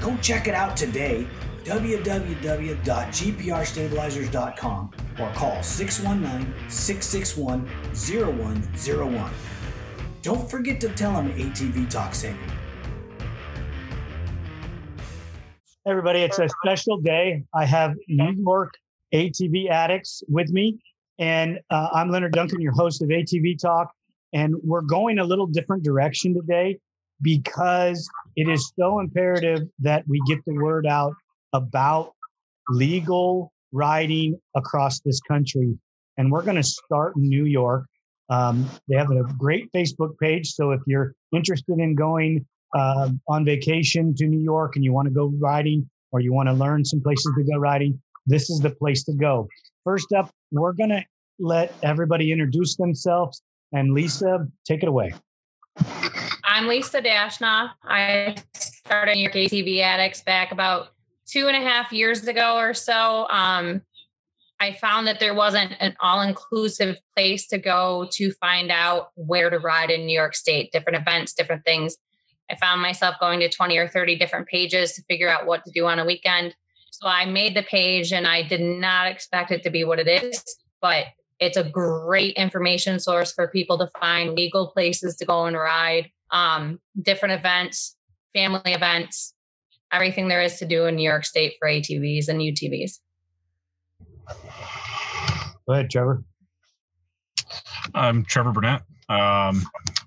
Go check it out today www.gprstabilizers.com or call 619 661 0101. Don't forget to tell them ATV Talk sent you. Everybody, it's a special day. I have New York ATV addicts with me, and uh, I'm Leonard Duncan, your host of ATV Talk. And we're going a little different direction today because it is so imperative that we get the word out about legal riding across this country. And we're going to start in New York. Um, they have a great Facebook page. So if you're interested in going uh, on vacation to New York and you want to go riding or you want to learn some places to go riding, this is the place to go. First up, we're going to let everybody introduce themselves. And Lisa, take it away. I'm Lisa Dashna. I started New York ATV Addicts back about two and a half years ago or so. Um, I found that there wasn't an all inclusive place to go to find out where to ride in New York State, different events, different things. I found myself going to 20 or 30 different pages to figure out what to do on a weekend. So I made the page and I did not expect it to be what it is, but it's a great information source for people to find legal places to go and ride um, different events, family events, everything there is to do in New York State for ATVs and UTVs. Go ahead, Trevor. I'm Trevor Burnett. Um,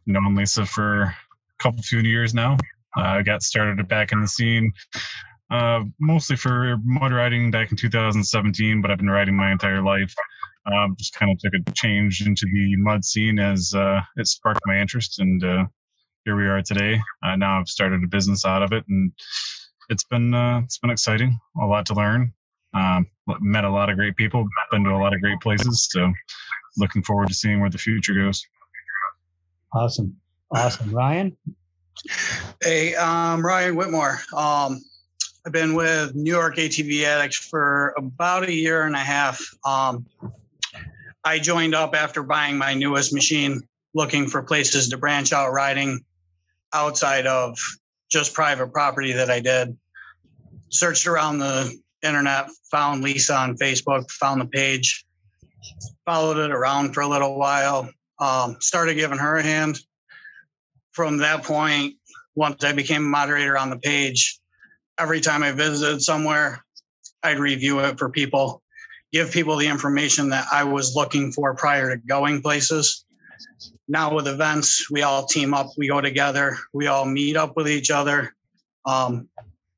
known Lisa for a couple few years now. I uh, got started back in the scene, uh, mostly for motor riding back in 2017, but I've been riding my entire life. Um, just kind of took a change into the mud scene as uh, it sparked my interest, and uh, here we are today. Uh, now I've started a business out of it, and it's been uh, it's been exciting. A lot to learn. Um, met a lot of great people. Been to a lot of great places. So looking forward to seeing where the future goes. Awesome, awesome, Ryan. Hey, um, Ryan Whitmore. Um, I've been with New York ATV Addicts for about a year and a half. Um, I joined up after buying my newest machine, looking for places to branch out riding outside of just private property that I did. Searched around the internet, found Lisa on Facebook, found the page, followed it around for a little while, um, started giving her a hand. From that point, once I became a moderator on the page, every time I visited somewhere, I'd review it for people, give people the information that I was looking for prior to going places now with events, we all team up, we go together, we all meet up with each other. Um,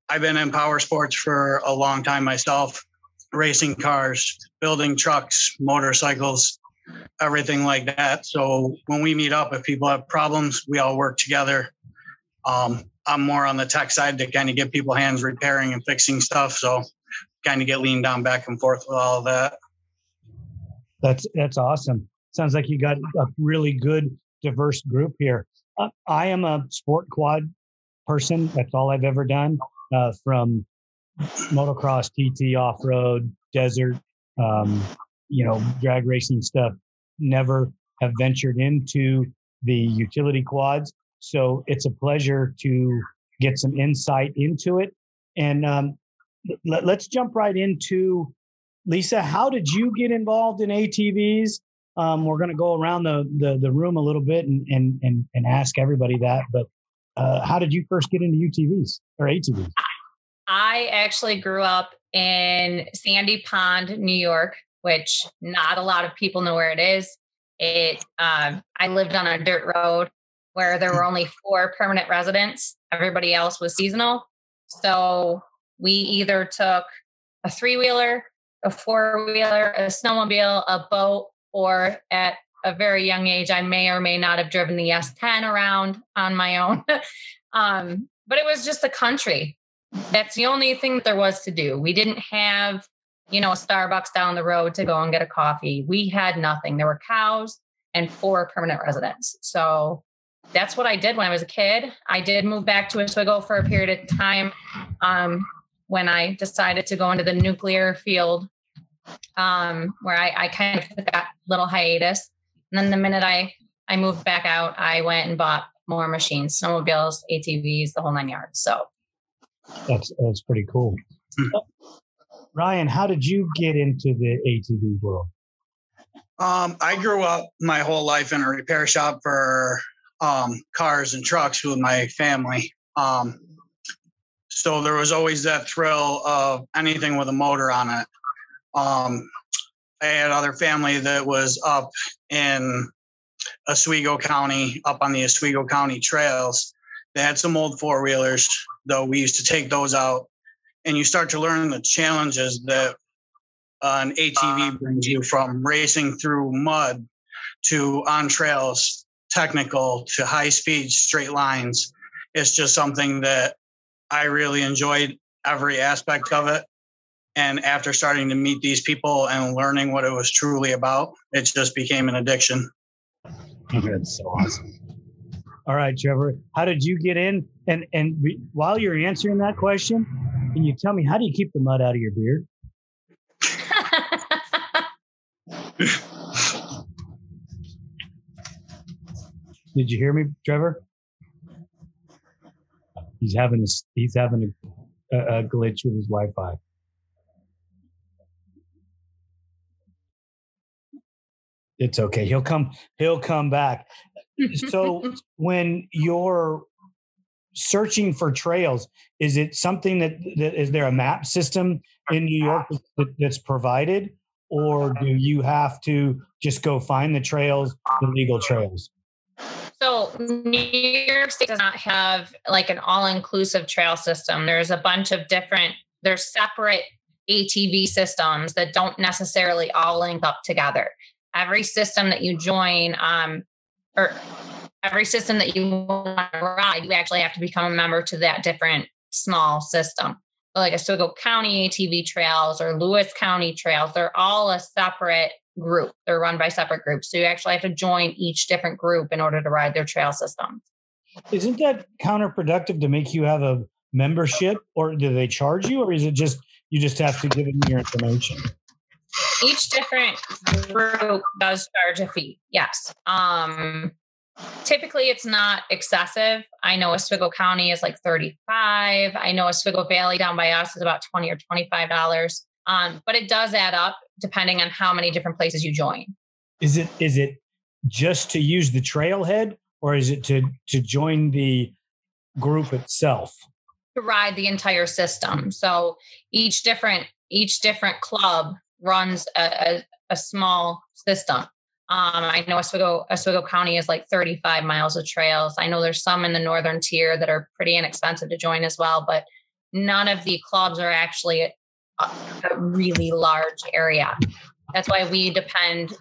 I've been in power sports for a long time myself, racing cars, building trucks, motorcycles, everything like that. So when we meet up, if people have problems, we all work together. Um, I'm more on the tech side to kind of get people hands repairing and fixing stuff. So kind of get leaned down back and forth with all of that. That's that's awesome sounds like you got a really good diverse group here. Uh, I am a sport quad person. That's all I've ever done uh, from motocross, TT, off road, desert, um, you know, drag racing stuff, never have ventured into the utility quads. So it's a pleasure to get some insight into it. And um, let, us jump right into Lisa. How did you get involved in ATVs? Um, we're going to go around the, the, the room a little bit and and and, and ask everybody that. But uh, how did you first get into UTVs or ATVs? I actually grew up in Sandy Pond, New York, which not a lot of people know where it is. It um, I lived on a dirt road where there were only four permanent residents. Everybody else was seasonal. So we either took a three wheeler, a four wheeler, a snowmobile, a boat, or at a very young age, I may or may not have driven the S10 around on my own. um, but it was just the country. That's the only thing that there was to do. We didn't have, you know, a Starbucks down the road to go and get a coffee. We had nothing. There were cows and four permanent residents. So that's what I did when I was a kid. I did move back to Oswego for a period of time um, when I decided to go into the nuclear field, um, where I, I kind of took that little hiatus. And then the minute I I moved back out, I went and bought more machines, snowmobiles, ATVs, the whole nine yards. So that's that's pretty cool. Hmm. Ryan, how did you get into the ATV world? Um, I grew up my whole life in a repair shop for um, cars and trucks with my family. Um, so there was always that thrill of anything with a motor on it. Um, I had other family that was up in Oswego County, up on the Oswego County trails. They had some old four wheelers, though we used to take those out. And you start to learn the challenges that an ATV brings you from racing through mud to on trails technical to high speed straight lines. It's just something that I really enjoyed every aspect of it. And after starting to meet these people and learning what it was truly about, it just became an addiction. That's so awesome. All right, Trevor, how did you get in? And and re- while you're answering that question, can you tell me how do you keep the mud out of your beard? Did you hear me, Trevor? He's having a, he's having a, a, a glitch with his Wi-Fi. It's okay. He'll come. He'll come back. So when you're searching for trails, is it something that, that is there a map system in New York that, that's provided, or do you have to just go find the trails, the legal trails? So New York State does not have like an all-inclusive trail system. There's a bunch of different, there's separate ATV systems that don't necessarily all link up together. Every system that you join, um, or every system that you want to ride, you actually have to become a member to that different small system. Like Oswego County ATV trails or Lewis County trails, they're all a separate group. They're run by separate groups. So you actually have to join each different group in order to ride their trail system. Isn't that counterproductive to make you have a membership or do they charge you or is it just you just have to give them your information? Each different group does charge a fee. Yes. Um typically it's not excessive. I know Oswego County is like 35. I know Oswego Valley down by us is about 20 or $25. Um, but it does add up depending on how many different places you join. Is it is it just to use the trailhead or is it to to join the group itself? To ride the entire system. So each different each different club runs a, a, a small system. Um, I know Oswego, Oswego County is like 35 miles of trails. I know there's some in the northern tier that are pretty inexpensive to join as well, but none of the clubs are actually a really large area. That's why we depend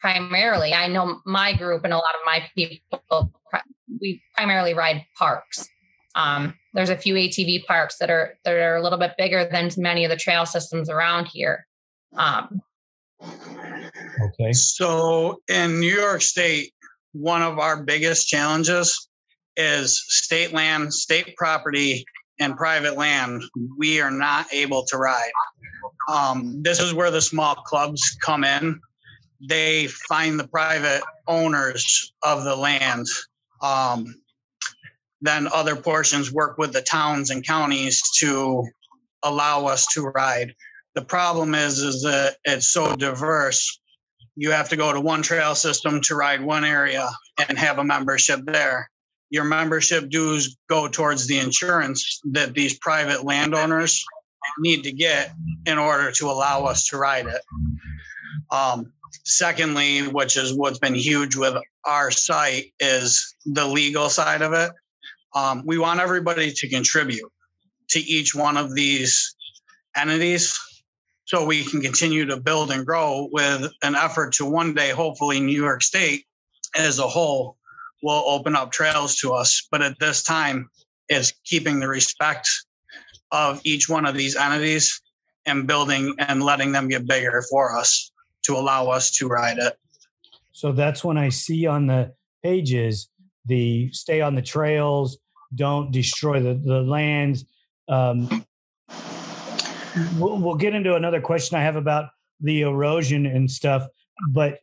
primarily. I know my group and a lot of my people, we primarily ride parks. Um, there's a few ATV parks that are that are a little bit bigger than many of the trail systems around here. Um, okay. So in New York State, one of our biggest challenges is state land, state property and private land, we are not able to ride. Um, this is where the small clubs come in. They find the private owners of the land. Um, then other portions work with the towns and counties to allow us to ride. The problem is, is that it's so diverse. You have to go to one trail system to ride one area and have a membership there. Your membership dues go towards the insurance that these private landowners need to get in order to allow us to ride it. Um, secondly, which is what's been huge with our site, is the legal side of it. Um, we want everybody to contribute to each one of these entities so we can continue to build and grow with an effort to one day, hopefully, New York State as a whole will open up trails to us. But at this time, it's keeping the respect of each one of these entities and building and letting them get bigger for us to allow us to ride it. So that's when I see on the pages the stay on the trails, don't destroy the, the lands. Um, we'll, we'll get into another question I have about the erosion and stuff. But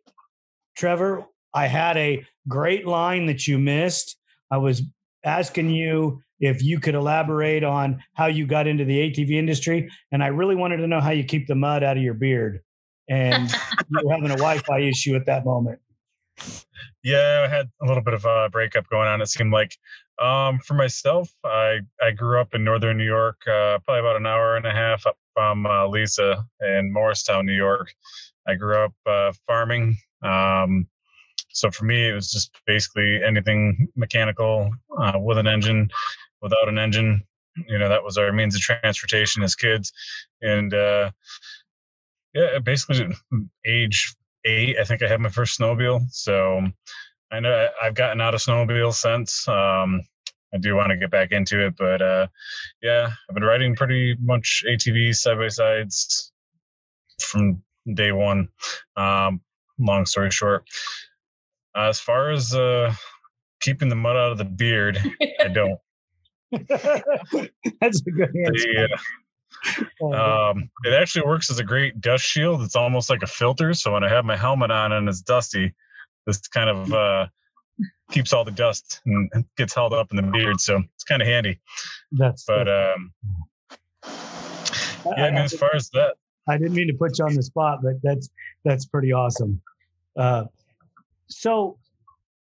Trevor, I had a great line that you missed. I was asking you if you could elaborate on how you got into the ATV industry, and I really wanted to know how you keep the mud out of your beard. And you were having a Wi-Fi issue at that moment. Yeah, I had a little bit of a breakup going on. It seemed like um, for myself, I I grew up in northern New York, uh, probably about an hour and a half up from uh, Lisa in Morristown, New York. I grew up uh, farming. Um, so for me, it was just basically anything mechanical uh, with an engine, without an engine. You know, that was our means of transportation as kids. And uh, yeah, basically, age eight, I think I had my first snowmobile. So I know I've gotten out of snowmobile since. Um, I do want to get back into it, but uh, yeah, I've been riding pretty much ATVs side by sides from day one. Um, long story short, as far as uh, keeping the mud out of the beard, I don't. That's a good answer. The, uh, um, it actually works as a great dust shield. It's almost like a filter. So when I have my helmet on and it's dusty, this kind of uh, keeps all the dust and gets held up in the beard. So it's kind of handy. That's but um, yeah, I mean, as far as that, I didn't mean to put you on the spot, but that's that's pretty awesome. Uh, so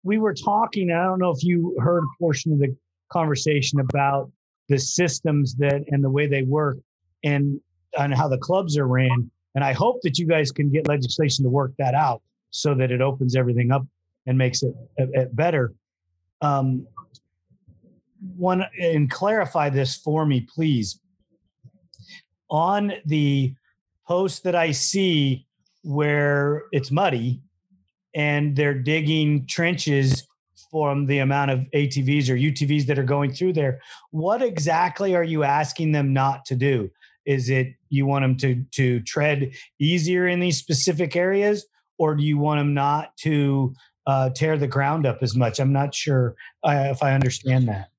we were talking. I don't know if you heard a portion of the conversation about the systems that and the way they work and and how the clubs are ran. And I hope that you guys can get legislation to work that out so that it opens everything up and makes it, it better. Um, one and clarify this for me, please. On the post that I see where it's muddy and they're digging trenches from the amount of ATVs or UTVs that are going through there, what exactly are you asking them not to do? Is it you want them to to tread easier in these specific areas, or do you want them not to uh, tear the ground up as much? I'm not sure uh, if I understand that.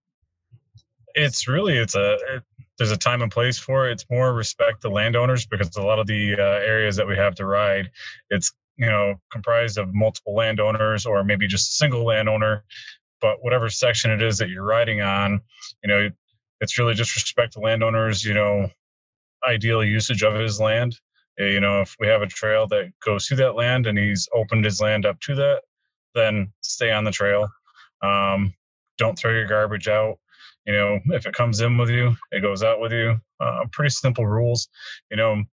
It's really it's a it, there's a time and place for it. It's more respect the landowners because a lot of the uh, areas that we have to ride, it's you know comprised of multiple landowners or maybe just a single landowner. But whatever section it is that you're riding on, you know, it's really just respect the landowners. You know, ideal usage of his land. Eh, you know, if we have a trail that goes through that land and he's opened his land up to that, then stay on the trail. Um, don't throw your garbage out. You know, if it comes in with you, it goes out with you. Uh, pretty simple rules. You know,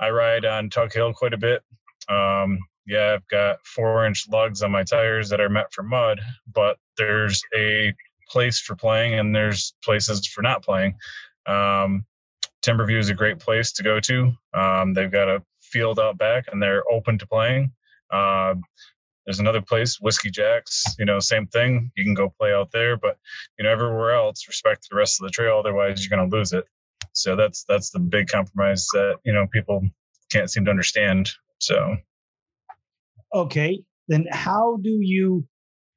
I ride on Tug Hill quite a bit. Um, yeah, I've got four inch lugs on my tires that are meant for mud, but there's a place for playing and there's places for not playing. Um, Timberview is a great place to go to. Um, they've got a field out back and they're open to playing. Uh, there's another place, Whiskey Jacks, you know, same thing. You can go play out there, but you know, everywhere else, respect the rest of the trail. Otherwise, you're going to lose it. So that's that's the big compromise that you know people can't seem to understand. So, okay, then how do you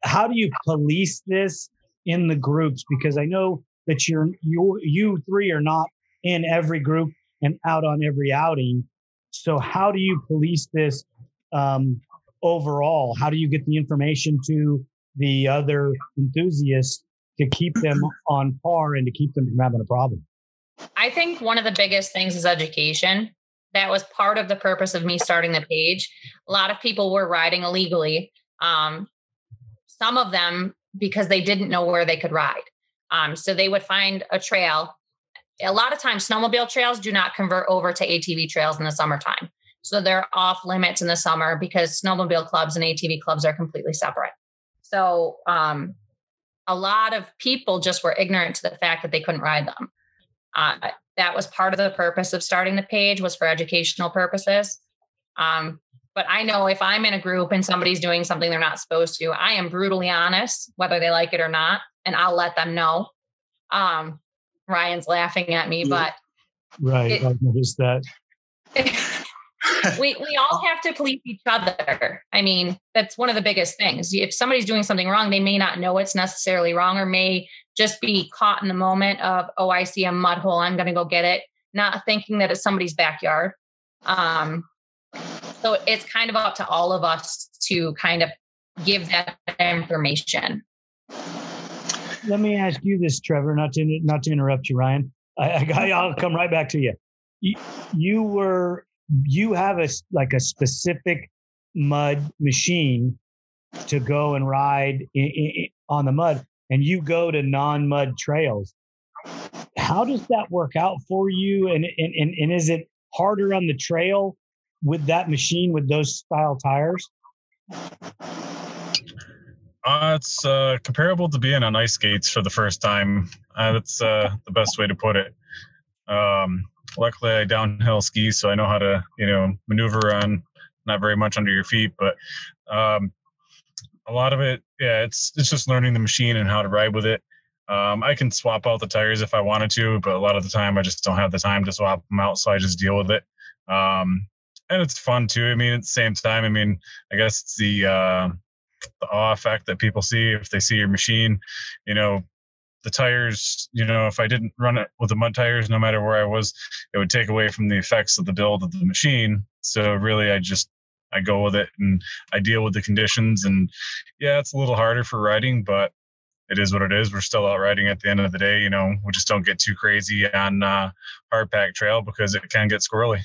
how do you police this in the groups? Because I know that you're you you three are not in every group. and out on every outing. So, how do you police this um, overall? How do you get the information to the other enthusiasts to keep them on par and to keep them from having a problem? I think one of the biggest things is education. That was part of the purpose of me starting the page. A lot of people were riding illegally. Um, some of them because they didn't know where they could ride. Um, so they would find a trail. A lot of times, snowmobile trails do not convert over to ATV trails in the summertime. So they're off limits in the summer because snowmobile clubs and ATV clubs are completely separate. So um, a lot of people just were ignorant to the fact that they couldn't ride them. Uh, that was part of the purpose of starting the page was for educational purposes. Um, but I know if I'm in a group and somebody's doing something they're not supposed to, I am brutally honest, whether they like it or not, and I'll let them know. Um, Ryan's laughing at me, but right, it, I've noticed that. we we all have to police each other. I mean, that's one of the biggest things. If somebody's doing something wrong, they may not know it's necessarily wrong, or may just be caught in the moment of, oh, I see a mud hole, I'm going to go get it, not thinking that it's somebody's backyard. Um, so it's kind of up to all of us to kind of give that information. Let me ask you this, Trevor, not to not to interrupt you, Ryan. I, I, I'll come right back to you. you. You were you have a like a specific mud machine to go and ride in, in, on the mud, and you go to non-mud trails. How does that work out for you? And and and, and is it harder on the trail with that machine with those style tires? Uh, it's uh, comparable to being on ice skates for the first time. Uh, that's uh, the best way to put it. Um, luckily, I downhill ski, so I know how to you know maneuver on not very much under your feet, but um, a lot of it, yeah, it's it's just learning the machine and how to ride with it. Um, I can swap out the tires if I wanted to, but a lot of the time I just don't have the time to swap them out, so I just deal with it. Um, and it's fun too. I mean, at the same time, I mean, I guess it's the uh, the awe effect that people see if they see your machine. You know, the tires. You know, if I didn't run it with the mud tires, no matter where I was, it would take away from the effects of the build of the machine. So really, I just I go with it and I deal with the conditions. And yeah, it's a little harder for riding, but it is what it is. We're still out riding at the end of the day. You know, we just don't get too crazy on uh, hard pack trail because it can get squirrely.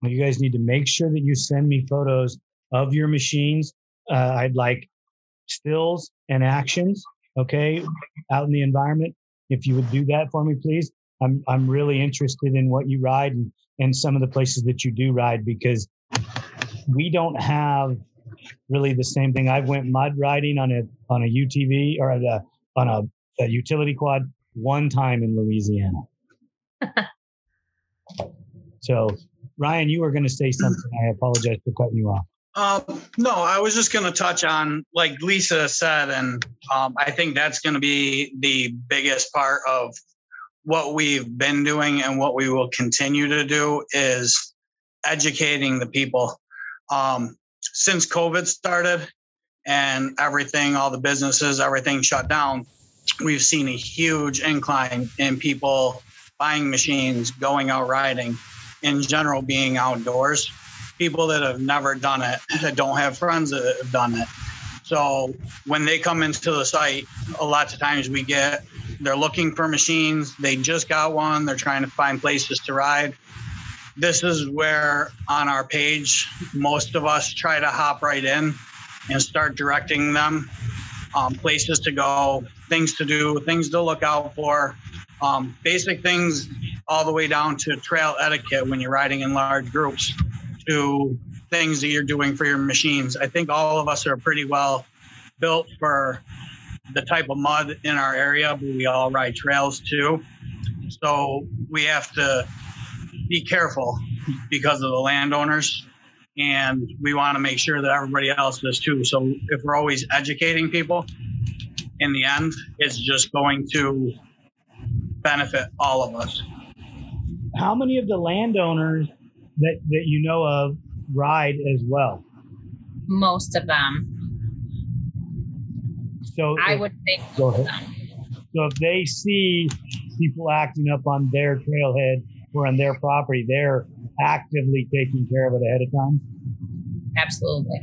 Well, you guys need to make sure that you send me photos of your machines. Uh, I'd like stills and actions, okay, out in the environment. If you would do that for me, please. I'm I'm really interested in what you ride and, and some of the places that you do ride because we don't have really the same thing. I went mud riding on a on a UTV or a, on a, a utility quad one time in Louisiana. so Ryan, you were going to say something. I apologize for cutting you off. Um, no, I was just going to touch on, like Lisa said, and um, I think that's going to be the biggest part of what we've been doing and what we will continue to do is educating the people. Um, since COVID started and everything, all the businesses, everything shut down, we've seen a huge incline in people buying machines, going out riding in general being outdoors. People that have never done it, that don't have friends that have done it. So when they come into the site, a lot of times we get they're looking for machines. They just got one. They're trying to find places to ride. This is where on our page, most of us try to hop right in and start directing them um, places to go, things to do, things to look out for, um, basic things all the way down to trail etiquette when you're riding in large groups to things that you're doing for your machines. I think all of us are pretty well built for the type of mud in our area, but we all ride trails too. So we have to be careful because of the landowners and we want to make sure that everybody else does too. So if we're always educating people, in the end, it's just going to benefit all of us. How many of the landowners that, that you know of ride as well? Most of them. So I if, would think go ahead. So if they see people acting up on their trailhead we're on their property, they're actively taking care of it ahead of time. Absolutely.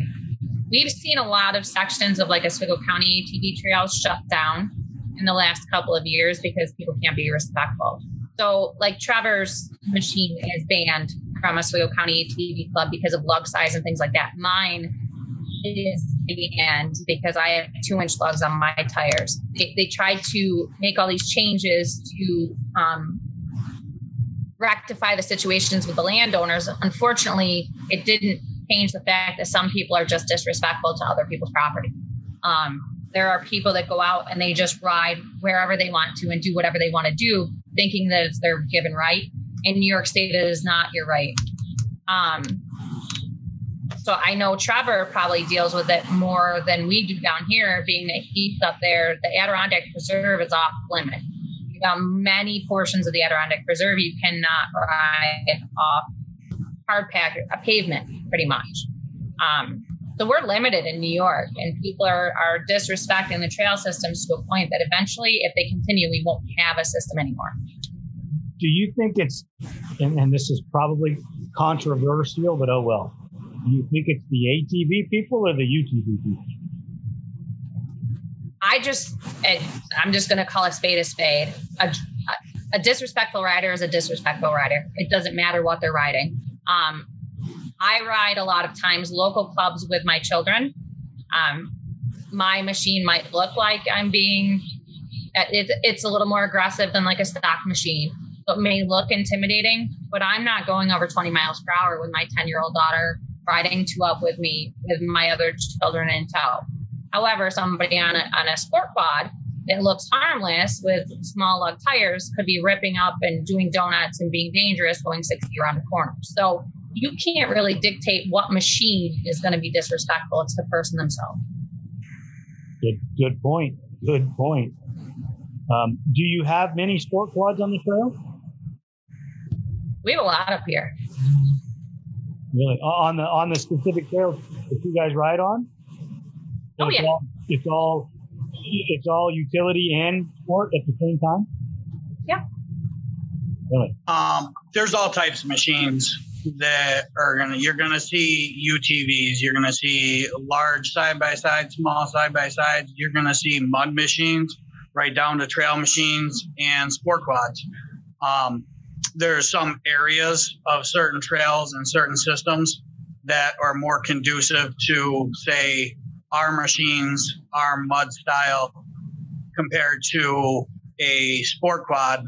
We've seen a lot of sections of like Oswego County ATV trails shut down in the last couple of years because people can't be respectful. So, like Trevor's machine is banned from Oswego County ATV Club because of lug size and things like that. Mine is banned because I have two inch lugs on my tires. They, they tried to make all these changes to um, rectify the situations with the landowners. Unfortunately, it didn't change the fact that some people are just disrespectful to other people's property. Um, there are people that go out and they just ride wherever they want to and do whatever they want to do, thinking that it's their given right. In New York State, it is not your right. Um, so I know Trevor probably deals with it more than we do down here, being that he's up there. The Adirondack Preserve is off limit. Um, many portions of the Adirondack Preserve you cannot ride off hard pack a pavement, pretty much. Um, so we're limited in New York, and people are are disrespecting the trail systems to a point that eventually, if they continue, we won't have a system anymore. Do you think it's, and, and this is probably controversial, but oh well. Do you think it's the ATV people or the UTV people? I just, I'm just going to call a spade a spade. A, a disrespectful rider is a disrespectful rider. It doesn't matter what they're riding. Um, I ride a lot of times local clubs with my children. Um, my machine might look like I'm being, it, it's a little more aggressive than like a stock machine. It may look intimidating, but I'm not going over 20 miles per hour with my 10 year old daughter riding two up with me with my other children in tow. However, somebody on a, on a sport quad that looks harmless with small lug tires could be ripping up and doing donuts and being dangerous going 60 around a corner. So you can't really dictate what machine is going to be disrespectful. It's the person themselves. Good, good point. Good point. Um, do you have many sport quads on the trail? We have a lot up here. Really, on the on the specific trails that you guys ride on? Oh it's yeah. All, it's all it's all utility and sport at the same time. Yeah. Really? Um, there's all types of machines that are gonna you're gonna see UTVs, you're gonna see large side by side, small side by sides, you're gonna see mud machines, right down to trail machines and sport quads. Um, there are some areas of certain trails and certain systems that are more conducive to say our machines, our mud style, compared to a sport quad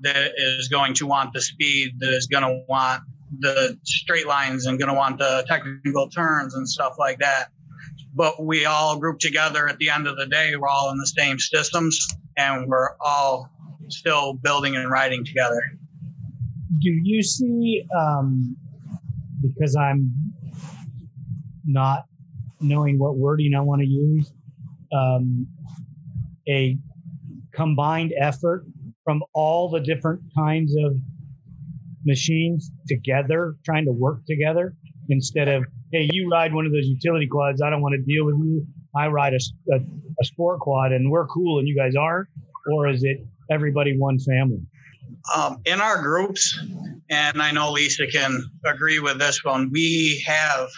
that is going to want the speed, that is going to want the straight lines and going to want the technical turns and stuff like that. But we all group together at the end of the day. We're all in the same systems and we're all still building and riding together. Do you see, um, because I'm not knowing what wording I want to use, um, a combined effort from all the different kinds of machines together, trying to work together instead of, hey, you ride one of those utility quads. I don't want to deal with you. I ride a, a, a sport quad and we're cool and you guys aren't? Or is it everybody one family? Um, in our groups, and I know Lisa can agree with this one, we have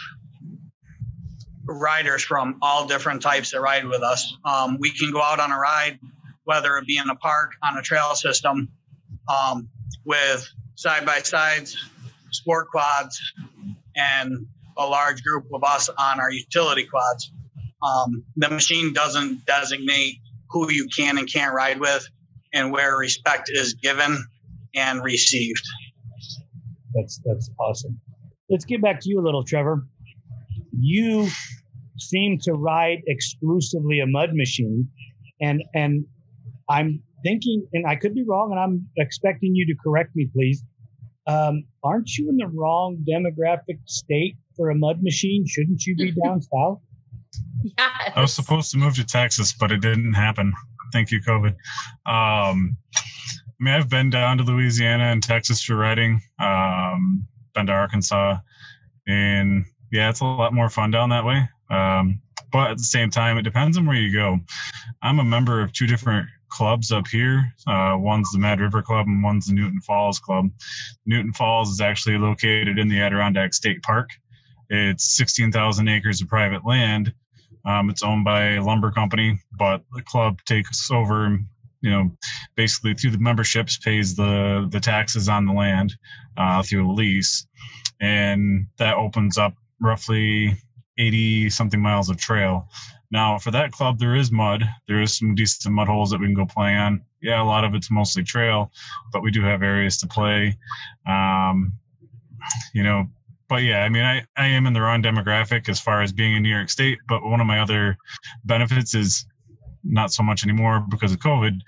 riders from all different types that ride with us. Um, we can go out on a ride, whether it be in a park, on a trail system, um, with side by sides, sport quads, and a large group of us on our utility quads. Um, the machine doesn't designate who you can and can't ride with and where respect is given and received. That's that's awesome. Let's get back to you a little, Trevor. You seem to ride exclusively a mud machine, and and I'm thinking, and I could be wrong, and I'm expecting you to correct me, please. Um, aren't you in the wrong demographic state for a mud machine? Shouldn't you be down south? Yes. I was supposed to move to Texas, but it didn't happen. Thank you, COVID. Um, I mean, I've been down to Louisiana and Texas for writing. Um, been to Arkansas, and yeah, it's a lot more fun down that way. Um, but at the same time, it depends on where you go. I'm a member of two different clubs up here. Uh, one's the Mad River Club and one's the Newton Falls Club. Newton Falls is actually located in the Adirondack State Park. It's 16,000 acres of private land. Um, it's owned by a lumber company, but the club takes over, you know, basically through the memberships pays the the taxes on the land uh, through a lease, and that opens up roughly 80 something miles of trail. Now, for that club, there is mud. There is some decent mud holes that we can go play on. Yeah, a lot of it's mostly trail, but we do have areas to play. Um, you know, but yeah, I mean, I, I am in the wrong demographic as far as being in New York State. But one of my other benefits is not so much anymore because of COVID,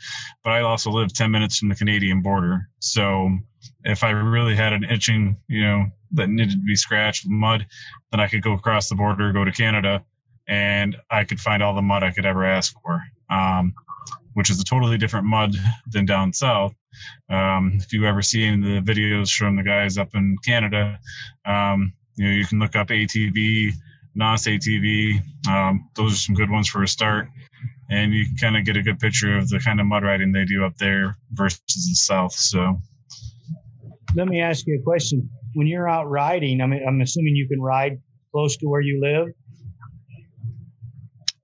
but I also live 10 minutes from the Canadian border. So if I really had an itching, you know, that needed to be scratched with mud, then I could go across the border, go to Canada, and I could find all the mud I could ever ask for, um, which is a totally different mud than down south. Um, if you ever seen the videos from the guys up in Canada, um, you know you can look up ATV, NOS ATV. Um, those are some good ones for a start, and you can kind of get a good picture of the kind of mud riding they do up there versus the south. So, let me ask you a question. When you're out riding, I mean, I'm assuming you can ride close to where you live.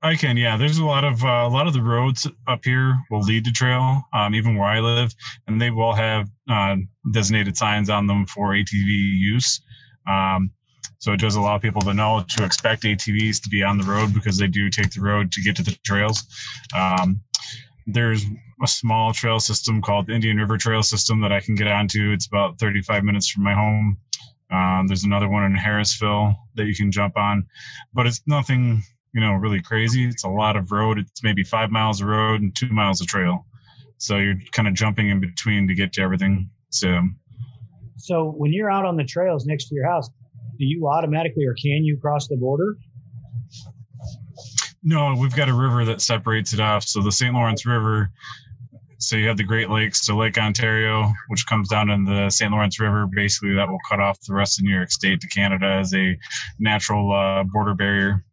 I can, yeah. There's a lot of uh, a lot of the roads up here will lead to trail, um, even where I live, and they will have uh, designated signs on them for ATV use. Um, so it does allow people to know to expect ATVs to be on the road because they do take the road to get to the trails. Um, there's a small trail system called the Indian River Trail System that I can get onto. It's about 35 minutes from my home. Um, there's another one in Harrisville that you can jump on, but it's nothing you know, really crazy. It's a lot of road. It's maybe five miles of road and two miles of trail. So you're kind of jumping in between to get to everything. So, so when you're out on the trails next to your house, do you automatically or can you cross the border? No, we've got a river that separates it off. So the St. Lawrence River. So you have the Great Lakes to Lake Ontario, which comes down in the St. Lawrence River. Basically, that will cut off the rest of New York State to Canada as a natural uh, border barrier.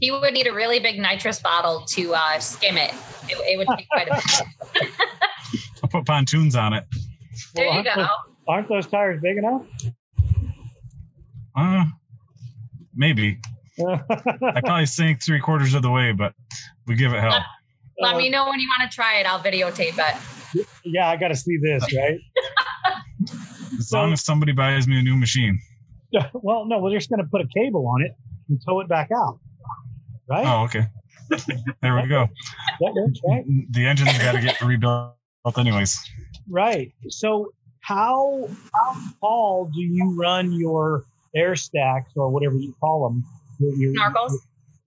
He would need a really big nitrous bottle to uh, skim it. it. It would take quite a bit. I'll put pontoons on it. There well, you go. Those, aren't those tires big enough? Uh, maybe. I probably sink three quarters of the way, but we give it hell. Let, let uh, me know when you want to try it. I'll videotape it. Yeah, I got to see this, right? as so, long as somebody buys me a new machine. Well, no, we're just going to put a cable on it and tow it back out. Right? Oh, okay. There we go. right. The engine's got to get rebuilt anyways. Right. So how how tall do you run your air stacks or whatever you call them? Your, your, snorkels.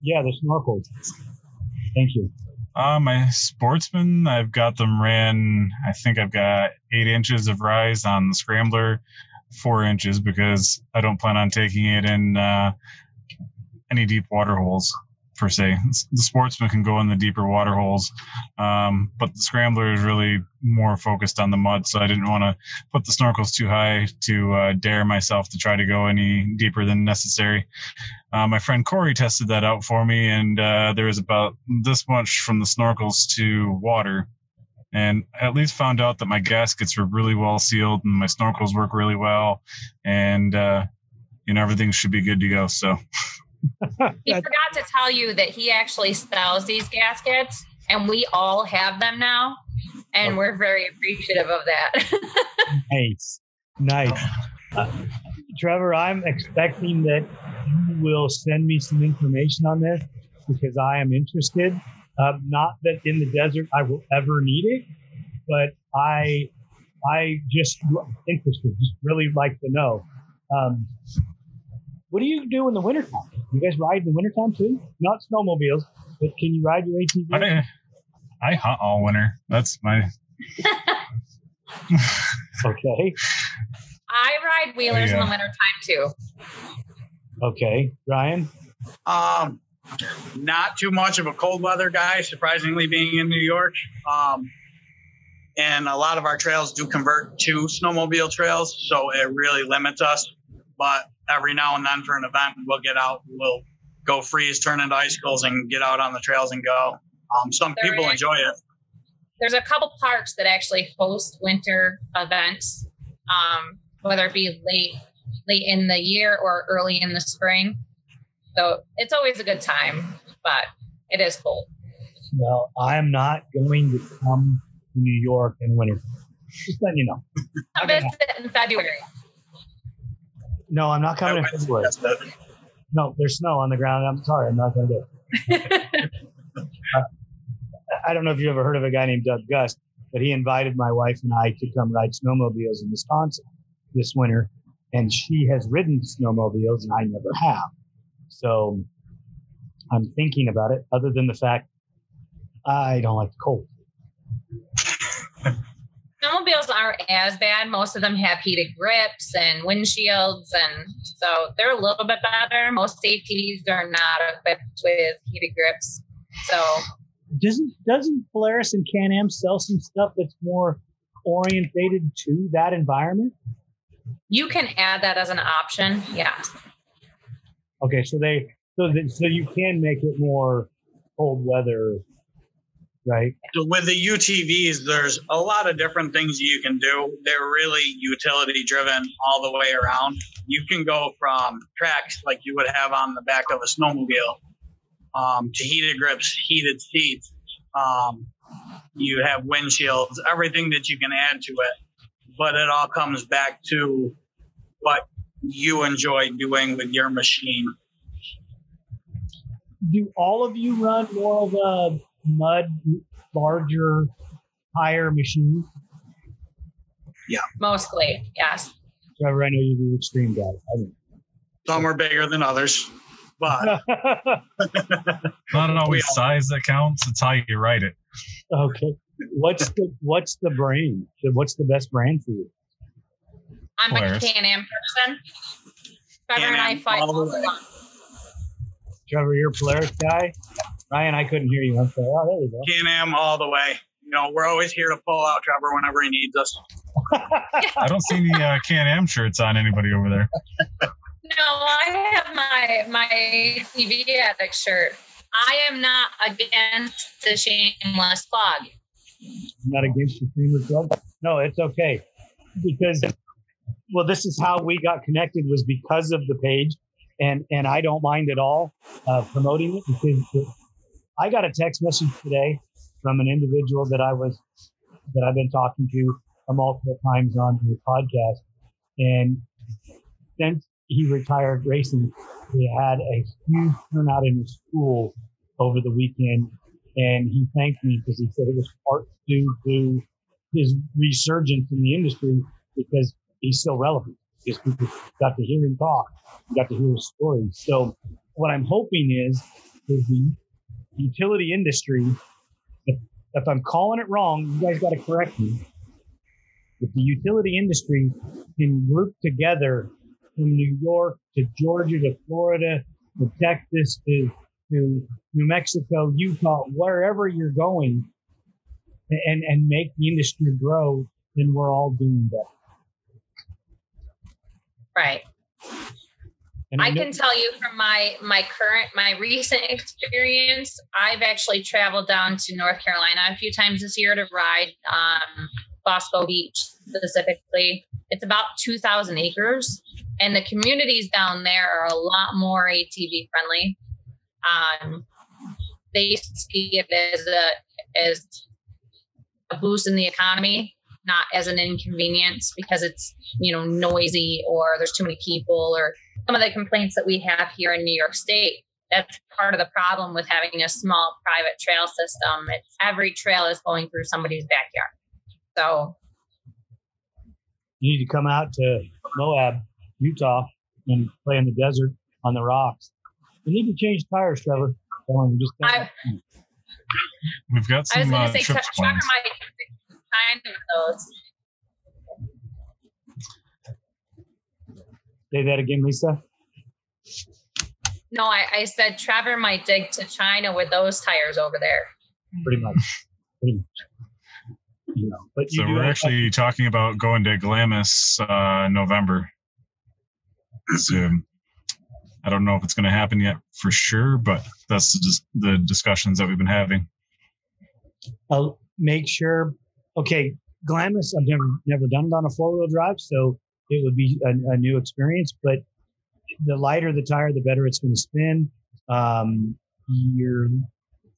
yeah, the snorkels. Thank you. Uh, my sportsman, I've got them ran. I think I've got eight inches of rise on the scrambler, four inches because I don't plan on taking it in uh, any deep water holes per se. The sportsman can go in the deeper water holes, um, but the scrambler is really more focused on the mud. So I didn't want to put the snorkels too high to uh, dare myself to try to go any deeper than necessary. Uh, my friend Corey tested that out for me, and uh, there was about this much from the snorkels to water. And I at least found out that my gaskets were really well sealed and my snorkels work really well, and uh, you know everything should be good to go. So. he forgot to tell you that he actually sells these gaskets and we all have them now and we're very appreciative of that. Nice. Nice. Uh, trevor i'm expecting that you will send me some information on this because i am interested. Um, not that in the desert i will ever need it but i i just interested just really like to know. Um, what do you do in the wintertime? You guys ride in the wintertime too? Not snowmobiles, but can you ride your ATV? I, I hunt all winter. That's my. okay. I ride wheelers in the wintertime too. Okay. Ryan? Um, not too much of a cold weather guy, surprisingly, being in New York. Um, and a lot of our trails do convert to snowmobile trails, so it really limits us. But every now and then for an event, we'll get out, we'll go freeze, turn into icicles, and get out on the trails and go. Um, some There people is- enjoy it. there's a couple parks that actually host winter events, um, whether it be late late in the year or early in the spring. So it's always a good time, but it is cold. Well, I am not going to come to New York in winter. Just letting you know. I'll visit in February. No, I'm not coming in went- February. No, there's snow on the ground. I'm sorry, I'm not going to do it. Uh, I don't know if you've ever heard of a guy named Doug Gust, but he invited my wife and I to come ride snowmobiles in Wisconsin this winter. And she has ridden snowmobiles and I never have. So I'm thinking about it, other than the fact I don't like the cold. Snowmobiles aren't as bad. Most of them have heated grips and windshields, and so they're a little bit better. Most ATVs are not equipped with heated grips. So Doesn't doesn't Polaris and Can Am sell some stuff that's more orientated to that environment? you can add that as an option. Yes. Okay, so they so that, so you can make it more cold weather, right? So with the UTVs, there's a lot of different things you can do. They're really utility driven all the way around. You can go from tracks like you would have on the back of a snowmobile um, to heated grips, heated seats. Um, you have windshields, everything that you can add to it. But it all comes back to what you enjoy doing with your machine. Do all of you run more of a mud, larger tire machine? Yeah. Mostly, yes. Trevor, I know you're the extreme guy. I Some are bigger than others, but don't. Always size that counts. It's how you write it. okay. What's the what's the brand? What's the best brand for you? I'm a Polaris. Can-Am person. Trevor and I fight all the all way. Trevor, you're a Polaris guy. Ryan, I couldn't hear you. I'm sorry. Oh, there we go. Can-Am all the way. You know, we're always here to pull out Trevor whenever he needs us. I don't see any uh, Can-Am shirts on anybody over there. No, I have my my TV addict shirt. I am not against the shameless plug. I'm not against the shameless club. No, it's okay because well, this is how we got connected was because of the page, and and I don't mind at all uh, promoting it because it- I got a text message today from an individual that I was that I've been talking to multiple times on the podcast, and since he retired racing, he had a huge turnout in his school over the weekend and he thanked me because he said it was part due to his resurgence in the industry because he's still relevant. Because people got to hear him talk, got to hear his stories. So what I'm hoping is, is the utility industry. If, if I'm calling it wrong, you guys got to correct me. If the utility industry can group together from New York to Georgia to Florida to Texas to to New Mexico, Utah, wherever you're going, and and make the industry grow, then we're all doing better. Right. And I know- can tell you from my my current my recent experience, I've actually traveled down to North Carolina a few times this year to ride um, Busco Beach specifically. It's about two thousand acres, and the communities down there are a lot more ATV friendly. Um, they see it as a as a boost in the economy, not as an inconvenience because it's you know noisy or there's too many people or some of the complaints that we have here in New York State. That's part of the problem with having a small private trail system. It's every trail is going through somebody's backyard. So you need to come out to Moab, Utah, and play in the desert on the rocks. You need to change tires, Trevor. Tell him just I, We've got some I was some going uh, to say, Tre- trips Trevor planned. might kind of those. Say that again, Lisa. No, I, I said Trevor might dig to China with those tires over there. Pretty much. Pretty much. You know, but you So do we're have- actually talking about going to Glamis uh, November. So I don't know if it's going to happen yet for sure, but that's the, dis- the discussions that we've been having. I'll make sure. Okay, Glamis. I've never never done it on a four wheel drive, so it would be a, a, new experience. But the lighter the tire, the better it's going to spin. Um, your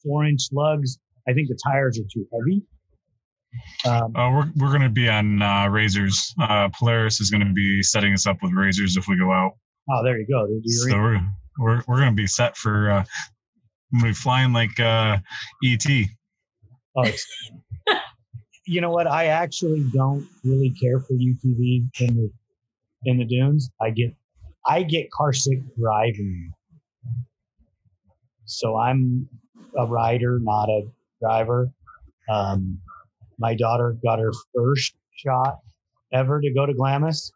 four inch lugs. I think the tires are too heavy. Um, uh, we're we're going to be on uh, RZRs. Uh, Polaris is going to be setting us up with RZRs if we go out. Oh, there you go. So we're we're, we're going to be set for uh, we flying like uh, ET. Oh, you know what? I actually don't really care for UTVs in the in the dunes. I get I get car sick driving. So I'm a rider, not a driver. Um, my daughter got her first shot ever to go to Glamis.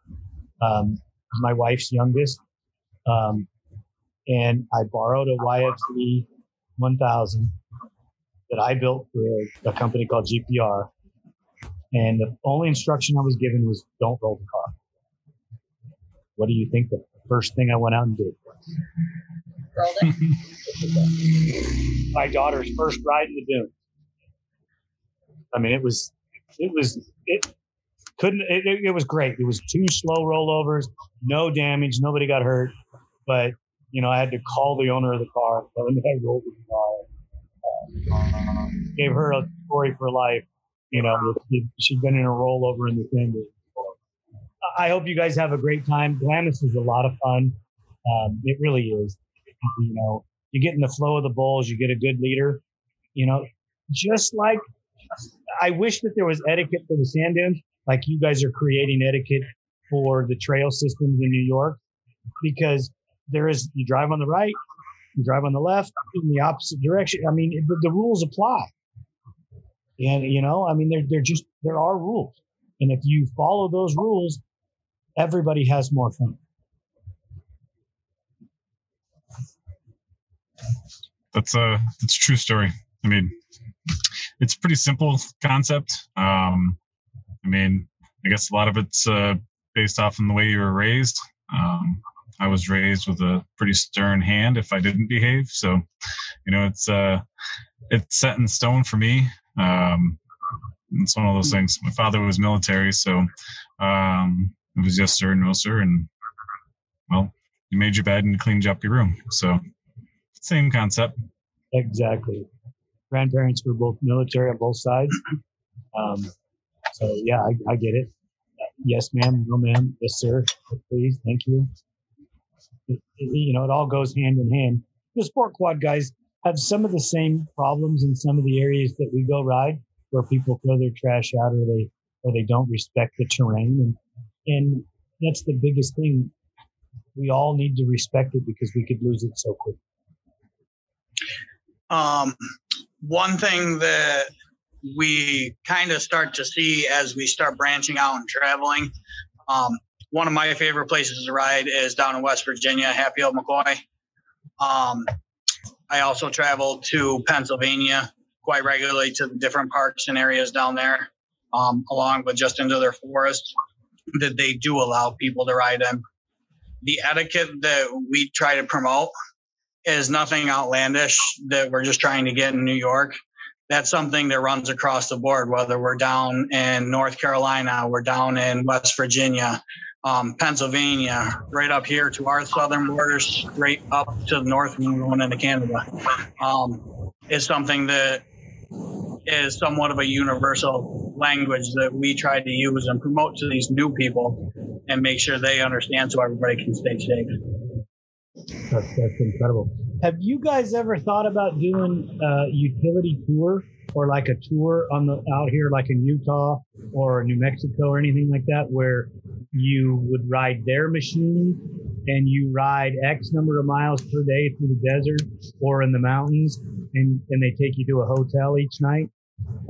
Um, my wife's youngest. Um, and I borrowed a YFZ 1000 that I built for a, company called GPR. And the only instruction I was given was don't roll the car. What do you think the first thing I went out and did? It. My daughter's first ride in the dunes. I mean, it was, it was, it couldn't, it, it, it was great. It was two slow rollovers, no damage, nobody got hurt. But, you know, I had to call the owner of the car, tell him I rolled the car. Uh, gave her a story for life. You know, she'd been in a rollover in the thing. I hope you guys have a great time. Glamis is a lot of fun. Um, it really is. You know, you get in the flow of the bowls, you get a good leader. You know, just like I wish that there was etiquette for the sand dunes, like you guys are creating etiquette for the trail systems in New York, because there is you drive on the right, you drive on the left in the opposite direction. I mean, the, the rules apply, and you know, I mean, they're they're just there are rules, and if you follow those rules, everybody has more fun. That's a that's a true story. I mean, it's pretty simple concept. Um, I mean, I guess a lot of it's uh, based off in the way you were raised. Um, I was raised with a pretty stern hand if I didn't behave. So, you know, it's uh, it's set in stone for me. Um, it's one of those things. My father was military, so um, it was yes sir, no sir, and well, you made your bed and cleaned up your room. So, same concept. Exactly grandparents were both military on both sides. Um, so yeah, I, I, get it. Yes, ma'am. No, ma'am. Yes, sir. Please. Thank you. It, it, you know, it all goes hand in hand. The sport quad guys have some of the same problems in some of the areas that we go ride, where people throw their trash out or they or they don't respect the terrain, and and that's the biggest thing. We all need to respect it because we could lose it so quick. Um, one thing that we kind of start to see as we start branching out and traveling. Um, one of my favorite places to ride is down in West Virginia, Hatfield McCoy. Um, I also travel to Pennsylvania quite regularly to the different parks and areas down there, um, along with just into their forests that they do allow people to ride in. The etiquette that we try to promote is nothing outlandish that we're just trying to get in New York. That's something that runs across the board, whether we're down in North Carolina, we're down in West Virginia, um, Pennsylvania, right up here to our southern borders, straight up to the north and going into Canada, um, is something that is somewhat of a universal language that we try to use and promote to these new people and make sure they understand so everybody can stay safe. That's, that's incredible. Have you guys ever thought about doing a utility tour or like a tour on the out here, like in Utah or New Mexico or anything like that, where you would ride their machine and you ride X number of miles per day through the desert or in the mountains, and and they take you to a hotel each night,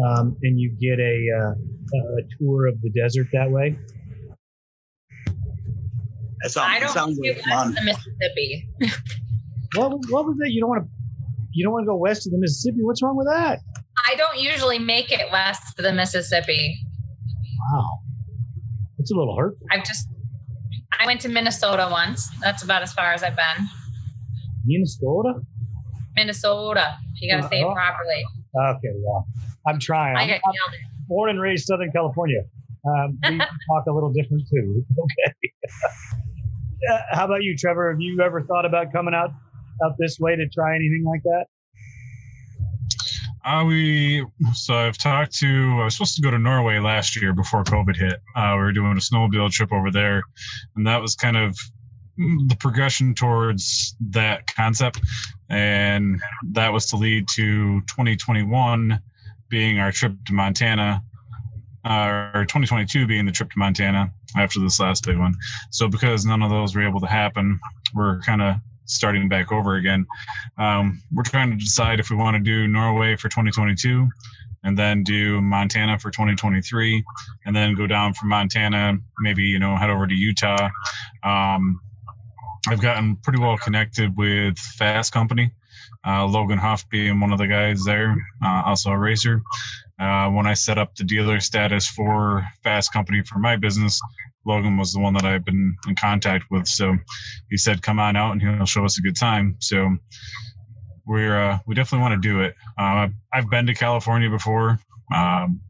um, and you get a, uh, a tour of the desert that way? That sounds, I don't sounds like fun. The Mississippi. what, what was that? You don't want to you don't want to go west of the Mississippi. What's wrong with that? I don't usually make it west of the Mississippi. Wow, it's a little hurt. I've just I went to Minnesota once. That's about as far as I've been. Minnesota. Minnesota. You got to uh, say it oh. properly. Okay, yeah. I'm trying. I got I'm yelled born and raised Southern California. Um, we talk a little different too. Okay. Uh, how about you, Trevor? Have you ever thought about coming out out this way to try anything like that? Uh, we so I've talked to. I was supposed to go to Norway last year before COVID hit. Uh, we were doing a snowmobile trip over there, and that was kind of the progression towards that concept, and that was to lead to 2021 being our trip to Montana, uh, or 2022 being the trip to Montana after this last big one. So because none of those were able to happen, we're kind of starting back over again. Um, we're trying to decide if we want to do Norway for 2022 and then do Montana for 2023 and then go down from Montana, maybe, you know, head over to Utah. Um, I've gotten pretty well connected with Fast Company. Uh, Logan Huff being one of the guys there, uh, also a racer. Uh, when I set up the dealer status for Fast Company for my business, Logan was the one that I've been in contact with. So he said, "Come on out, and he'll show us a good time." So we're uh, we definitely want to do it. Uh, I've been to California before, um,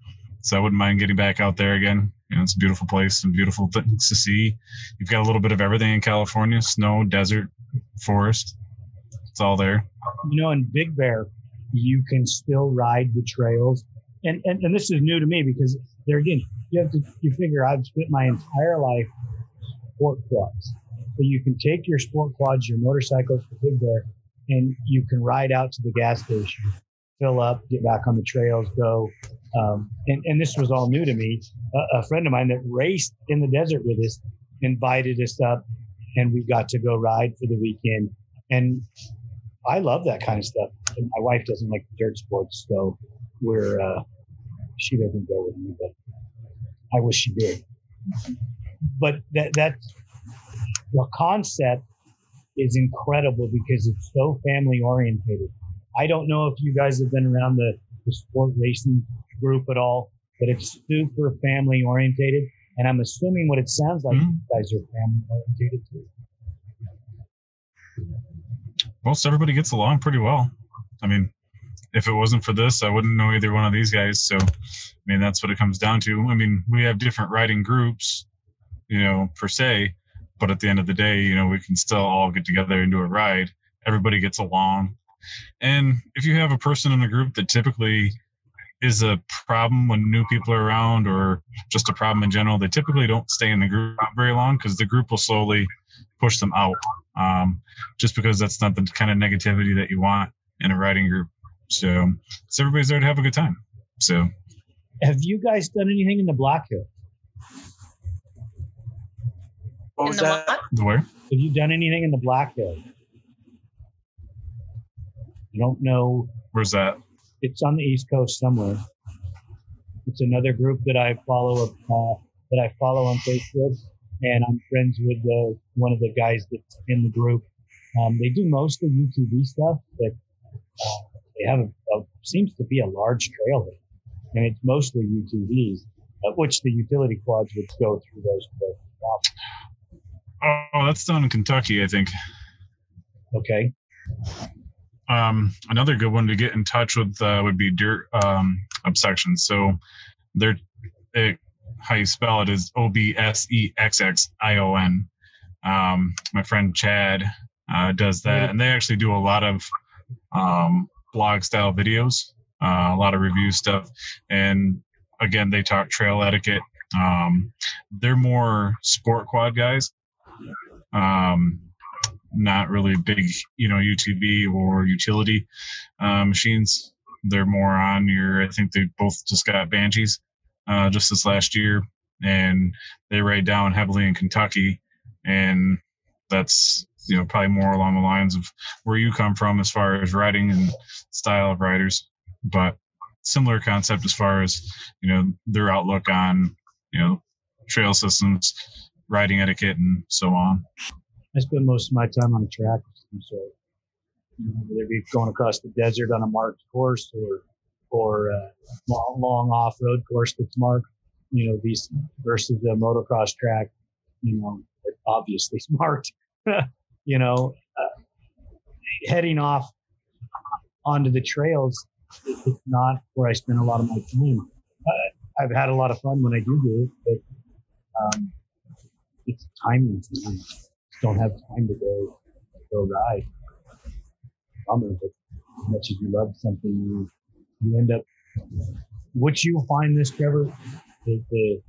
so I wouldn't mind getting back out there again. You know, it's a beautiful place and beautiful things to see. You've got a little bit of everything in California: snow, desert, forest. It's all there. You know, in Big Bear, you can still ride the trails, and and, and this is new to me because there again, you have to you figure I've spent my entire life sport quads. So you can take your sport quads, your motorcycles to Big Bear, and you can ride out to the gas station, fill up, get back on the trails, go. Um, and, and this was all new to me. A, a friend of mine that raced in the desert with us invited us up, and we got to go ride for the weekend. And I love that kind of stuff. And my wife doesn't like dirt sports, so we're uh, she doesn't go with me, but I wish she did. But that that the concept is incredible because it's so family orientated. I don't know if you guys have been around the, the sport racing group at all, but it's super family orientated. And I'm assuming what it sounds like Mhm. you guys are family orientated too. Most everybody gets along pretty well. I mean, if it wasn't for this, I wouldn't know either one of these guys. So, I mean, that's what it comes down to. I mean, we have different riding groups, you know, per se, but at the end of the day, you know, we can still all get together and do a ride. Everybody gets along. And if you have a person in the group that typically is a problem when new people are around or just a problem in general, they typically don't stay in the group very long because the group will slowly push them out. Um, just because that's not the kind of negativity that you want in a riding group. So, so everybody's there to have a good time. So Have you guys done anything in the Black Hill? What In was the that? what? the where? Have you done anything in the Black Hill? I don't know. Where's that? It's on the East Coast somewhere. It's another group that I follow uh, that I follow on Facebook, and I'm friends with uh, one of the guys that's in the group. Um, they do mostly UTV stuff, but uh, they have a, a seems to be a large trail there, and it's mostly UTVs, of which the utility quads would go through those. Oh, that's down in Kentucky, I think. Okay. Um, another good one to get in touch with uh, would be Dirt um, Obsexxion. So they're it, how you spell it is O B S E X X I O N. Um, my friend Chad uh, does that, and they actually do a lot of um, blog style videos, uh, a lot of review stuff, and again, they talk trail etiquette. Um, they're more sport quad guys. Um, not really big, you know, UTV or utility uh, machines. They're more on your. I think they both just got Banshees uh, just this last year, and they ride down heavily in Kentucky, and that's you know probably more along the lines of where you come from as far as riding and style of riders, but similar concept as far as you know their outlook on you know trail systems, riding etiquette, and so on. I spend most of my time on a track, so you know, whether it be going across the desert on a marked course or or a long, long off road course that's marked. You know, these versus the motocross track. You know, obviously marked. You know, uh, heading off onto the trails it's not where I spend a lot of my time. Uh, I've had a lot of fun when I do do it, but um, it's time consuming. Don't have time to go go ride. Bummer, but as much as you love something, you you end up. What you find this, Trevor, is the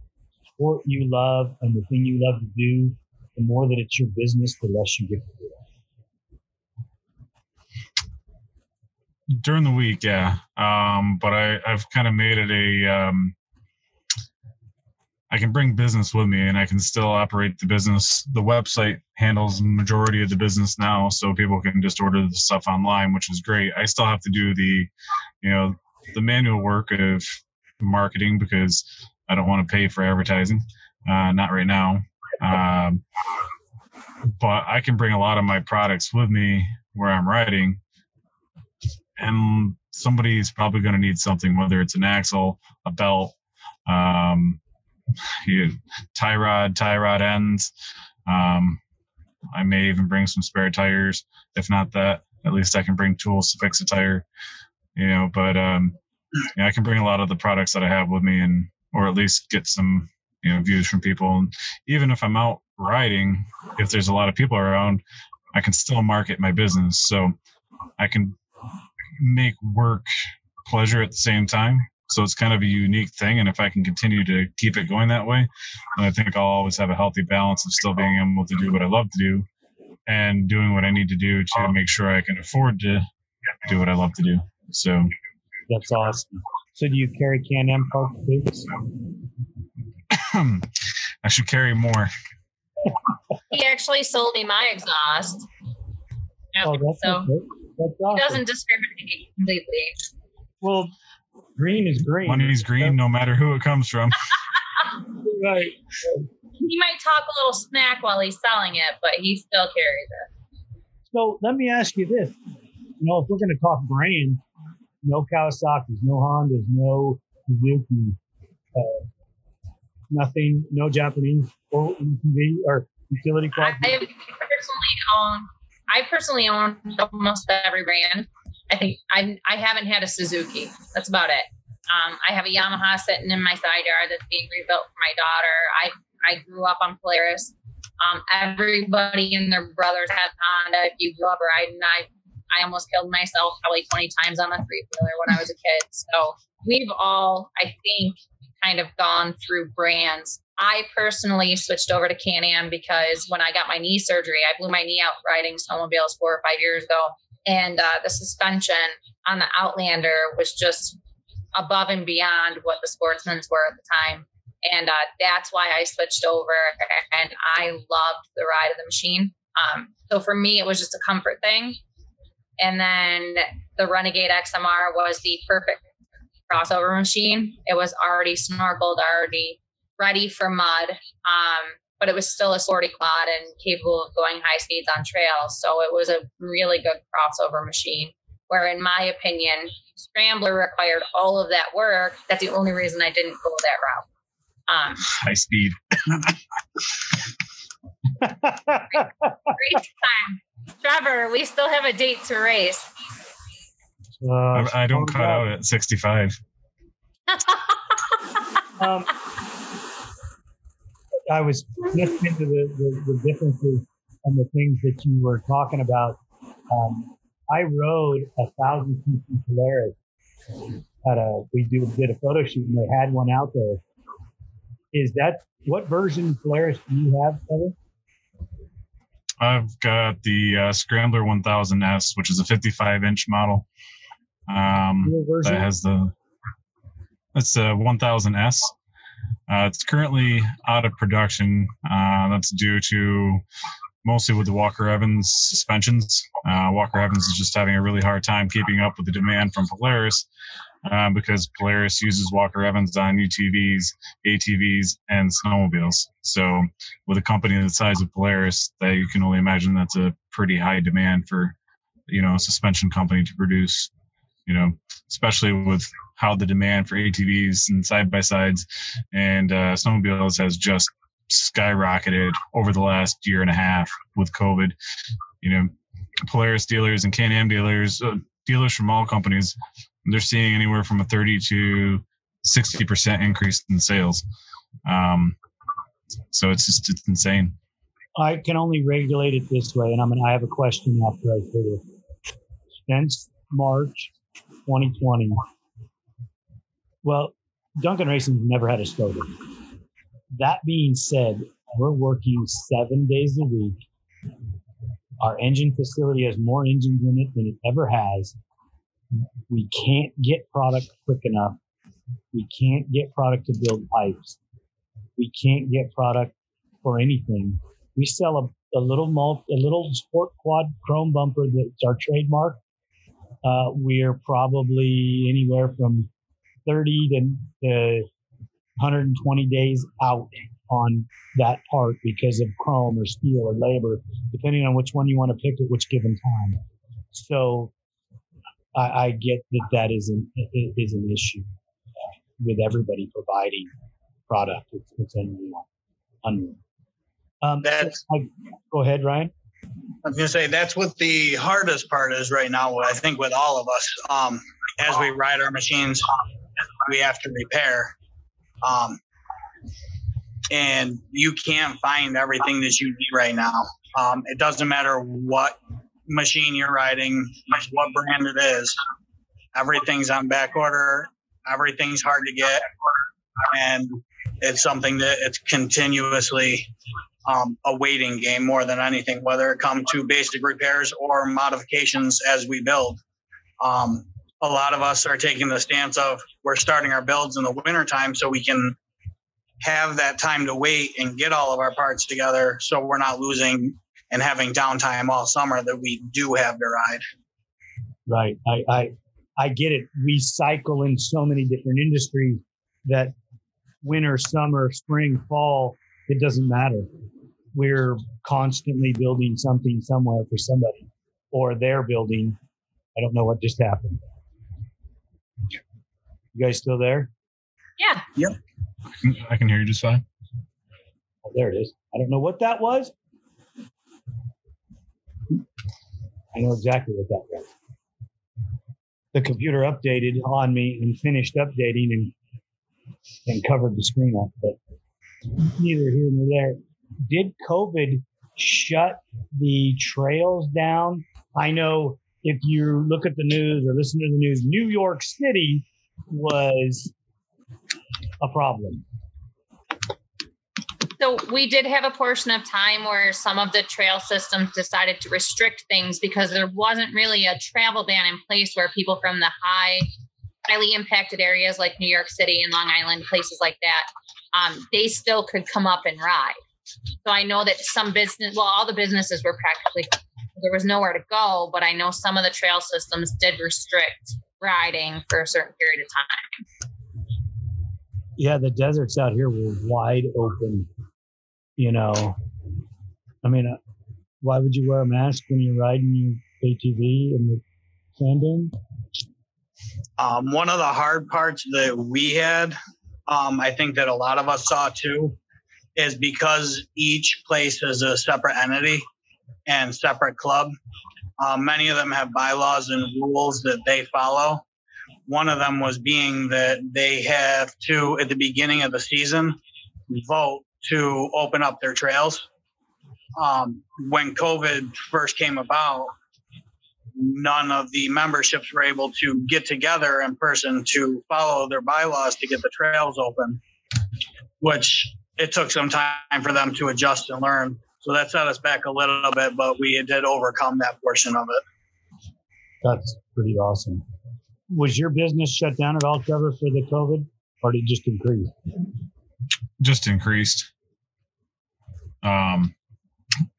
sport you love and the thing you love to do. The more that it's your business, the less you get during the week, yeah. Um, but I, I've kind of made it a um, I can bring business with me and I can still operate the business. The website handles majority of the business now, so people can just order the stuff online, which is great. I still have to do the, you know, the manual work of marketing because I don't want to pay for advertising. Uh, not right now. Um, but I can bring a lot of my products with me where I'm riding and somebody's probably going to need something, whether it's an axle, a belt, um, you, tie rod, tie rod ends. Um, I may even bring some spare tires. If not that, at least I can bring tools to fix a tire. You know, but um, yeah, I can bring a lot of the products that I have with me, and or at least get some you know views from people. And even if I'm out riding, if there's a lot of people around, I can still market my business. So I can make work pleasure at the same time. So it's kind of a unique thing. And if I can continue to keep it going that way, I think I'll always have a healthy balance of still being able to do what I love to do and doing what I need to do to make sure I can afford to do what I love to do. So that's awesome. So do you carry Can-Am parts I should carry more. he actually sold me my exhaust. Oh, that's so okay. That's awesome. It doesn't discriminate completely. Well, green is green. Money's green no matter who it comes from. right. He might talk a little smack while he's selling it, but he still carries it. So let me ask you this. You know, if we're going to talk brand, no Kawasaki's, no Hondas, no Suzuki, uh, nothing, no Japanese or UTV or utility club. I personally own I personally own almost every brand. I think I I haven't had a Suzuki. That's about it. Um, I have a Yamaha sitting in my side yard that's being rebuilt for my daughter. I I grew up on Polaris. Um, everybody and their brothers have Honda. If you grew up riding, I I almost killed myself probably 20 times on a three wheeler when I was a kid. So we've all, I think, kind of gone through brands I personally switched over to Can Am because when I got my knee surgery, I blew my knee out riding snowmobiles four or five years ago. And uh, the suspension on the Outlander was just above and beyond what the sportsmen's were at the time. And uh, that's why I switched over. And I loved the ride of the machine. Um, so for me, it was just a comfort thing. And then the Renegade XMR was the perfect crossover machine. It was already snorkeled, already ready for mud. Um, but it was still a sporty quad and capable of going high speeds on trails. So it was a really good crossover machine. Where, in my opinion, Scrambler required all of that work. That's the only reason I didn't go that route. Um, high speed. race time. Trevor, we still have a date to race. Uh, I, I, don't cut out at 65. um, I was listening to the, the, the, differences and the things that you were talking about. Um, I rode a thousand cc Polaris at a we do did a photo shoot and they had one out there. Is that what version Polaris do you have, Kevin? I've got the uh, Scrambler 1000S, which is a 55 inch model. Um, that has the it's a 1000S. Uh, it's currently out of production. Uh, that's due to mostly with the Walker Evans suspensions. Uh, Walker Evans is just having a really hard time keeping up with the demand from Polaris uh, because Polaris uses Walker Evans on UTVs, ATVs, and snowmobiles. So, with a company the size of Polaris, that you can only imagine that's a pretty high demand for, you know, a suspension company to produce. You know, especially with how the demand for ATVs and side by sides and uh, snowmobiles has just skyrocketed over the last year and a half with COVID. You know, Polaris dealers and Can Am dealers, uh, dealers from all companies, they're seeing anywhere from a 30 to 60% increase in sales. Um, so it's just it's insane. I can only regulate it this way, and I'm gonna. I have a question after I this. Since March 2020, well, Duncan Racing's never had a stover. That being said, we're working seven days a week. Our engine facility has more engines in it than it ever has. We can't get product quick enough. We can't get product to build pipes. We can't get product for anything. We sell a, a little a little sport quad chrome bumper that's our trademark. Uh, we're probably anywhere from 30 to, to 120 days out on that part because of chrome or steel or labor, depending on which one you want to pick at which given time. So I, I get that that is an, is an issue with everybody providing product. It's, it's unreal. unreal. Um, That's- so I- go ahead, Ryan. I was gonna say that's what the hardest part is right now. I think with all of us, um, as we ride our machines, we have to repair, um, and you can't find everything that you need right now. Um, it doesn't matter what machine you're riding, what brand it is. Everything's on back order. Everything's hard to get, and it's something that it's continuously um, a waiting game more than anything, whether it come to basic repairs or modifications as we build. Um, a lot of us are taking the stance of we're starting our builds in the wintertime so we can have that time to wait and get all of our parts together so we're not losing and having downtime all summer that we do have to ride. Right. I, I, I get it. We cycle in so many different industries that winter, summer, spring, fall, it doesn't matter. We're constantly building something somewhere for somebody or they're building. I don't know what just happened. You guys still there? Yeah. Yep. I can hear you just fine. Oh, there it is. I don't know what that was. I know exactly what that was. The computer updated on me and finished updating and and covered the screen up, but neither here nor there. Did COVID shut the trails down? I know if you look at the news or listen to the news, New York City was a problem. So we did have a portion of time where some of the trail systems decided to restrict things because there wasn't really a travel ban in place where people from the high, highly impacted areas like New York City and Long Island, places like that, um, they still could come up and ride. So I know that some business, well, all the businesses were practically there was nowhere to go, but I know some of the trail systems did restrict riding for a certain period of time. yeah, the deserts out here were wide open. You know, I mean, uh, why would you wear a mask when you're riding your ATV in the sand dune? Um, one of the hard parts that we had, um, I think that a lot of us saw too, is because each place is a separate entity and separate club. Um, many of them have bylaws and rules that they follow. One of them was being that they have to, at the beginning of the season, vote to open up their trails. Um, when COVID first came about, none of the memberships were able to get together in person to follow their bylaws to get the trails open, which it took some time for them to adjust and learn. So that set us back a little bit, but we did overcome that portion of it. That's pretty awesome. Was your business shut down at all, Trevor, for the COVID, or did it just increase? Just increased. Um,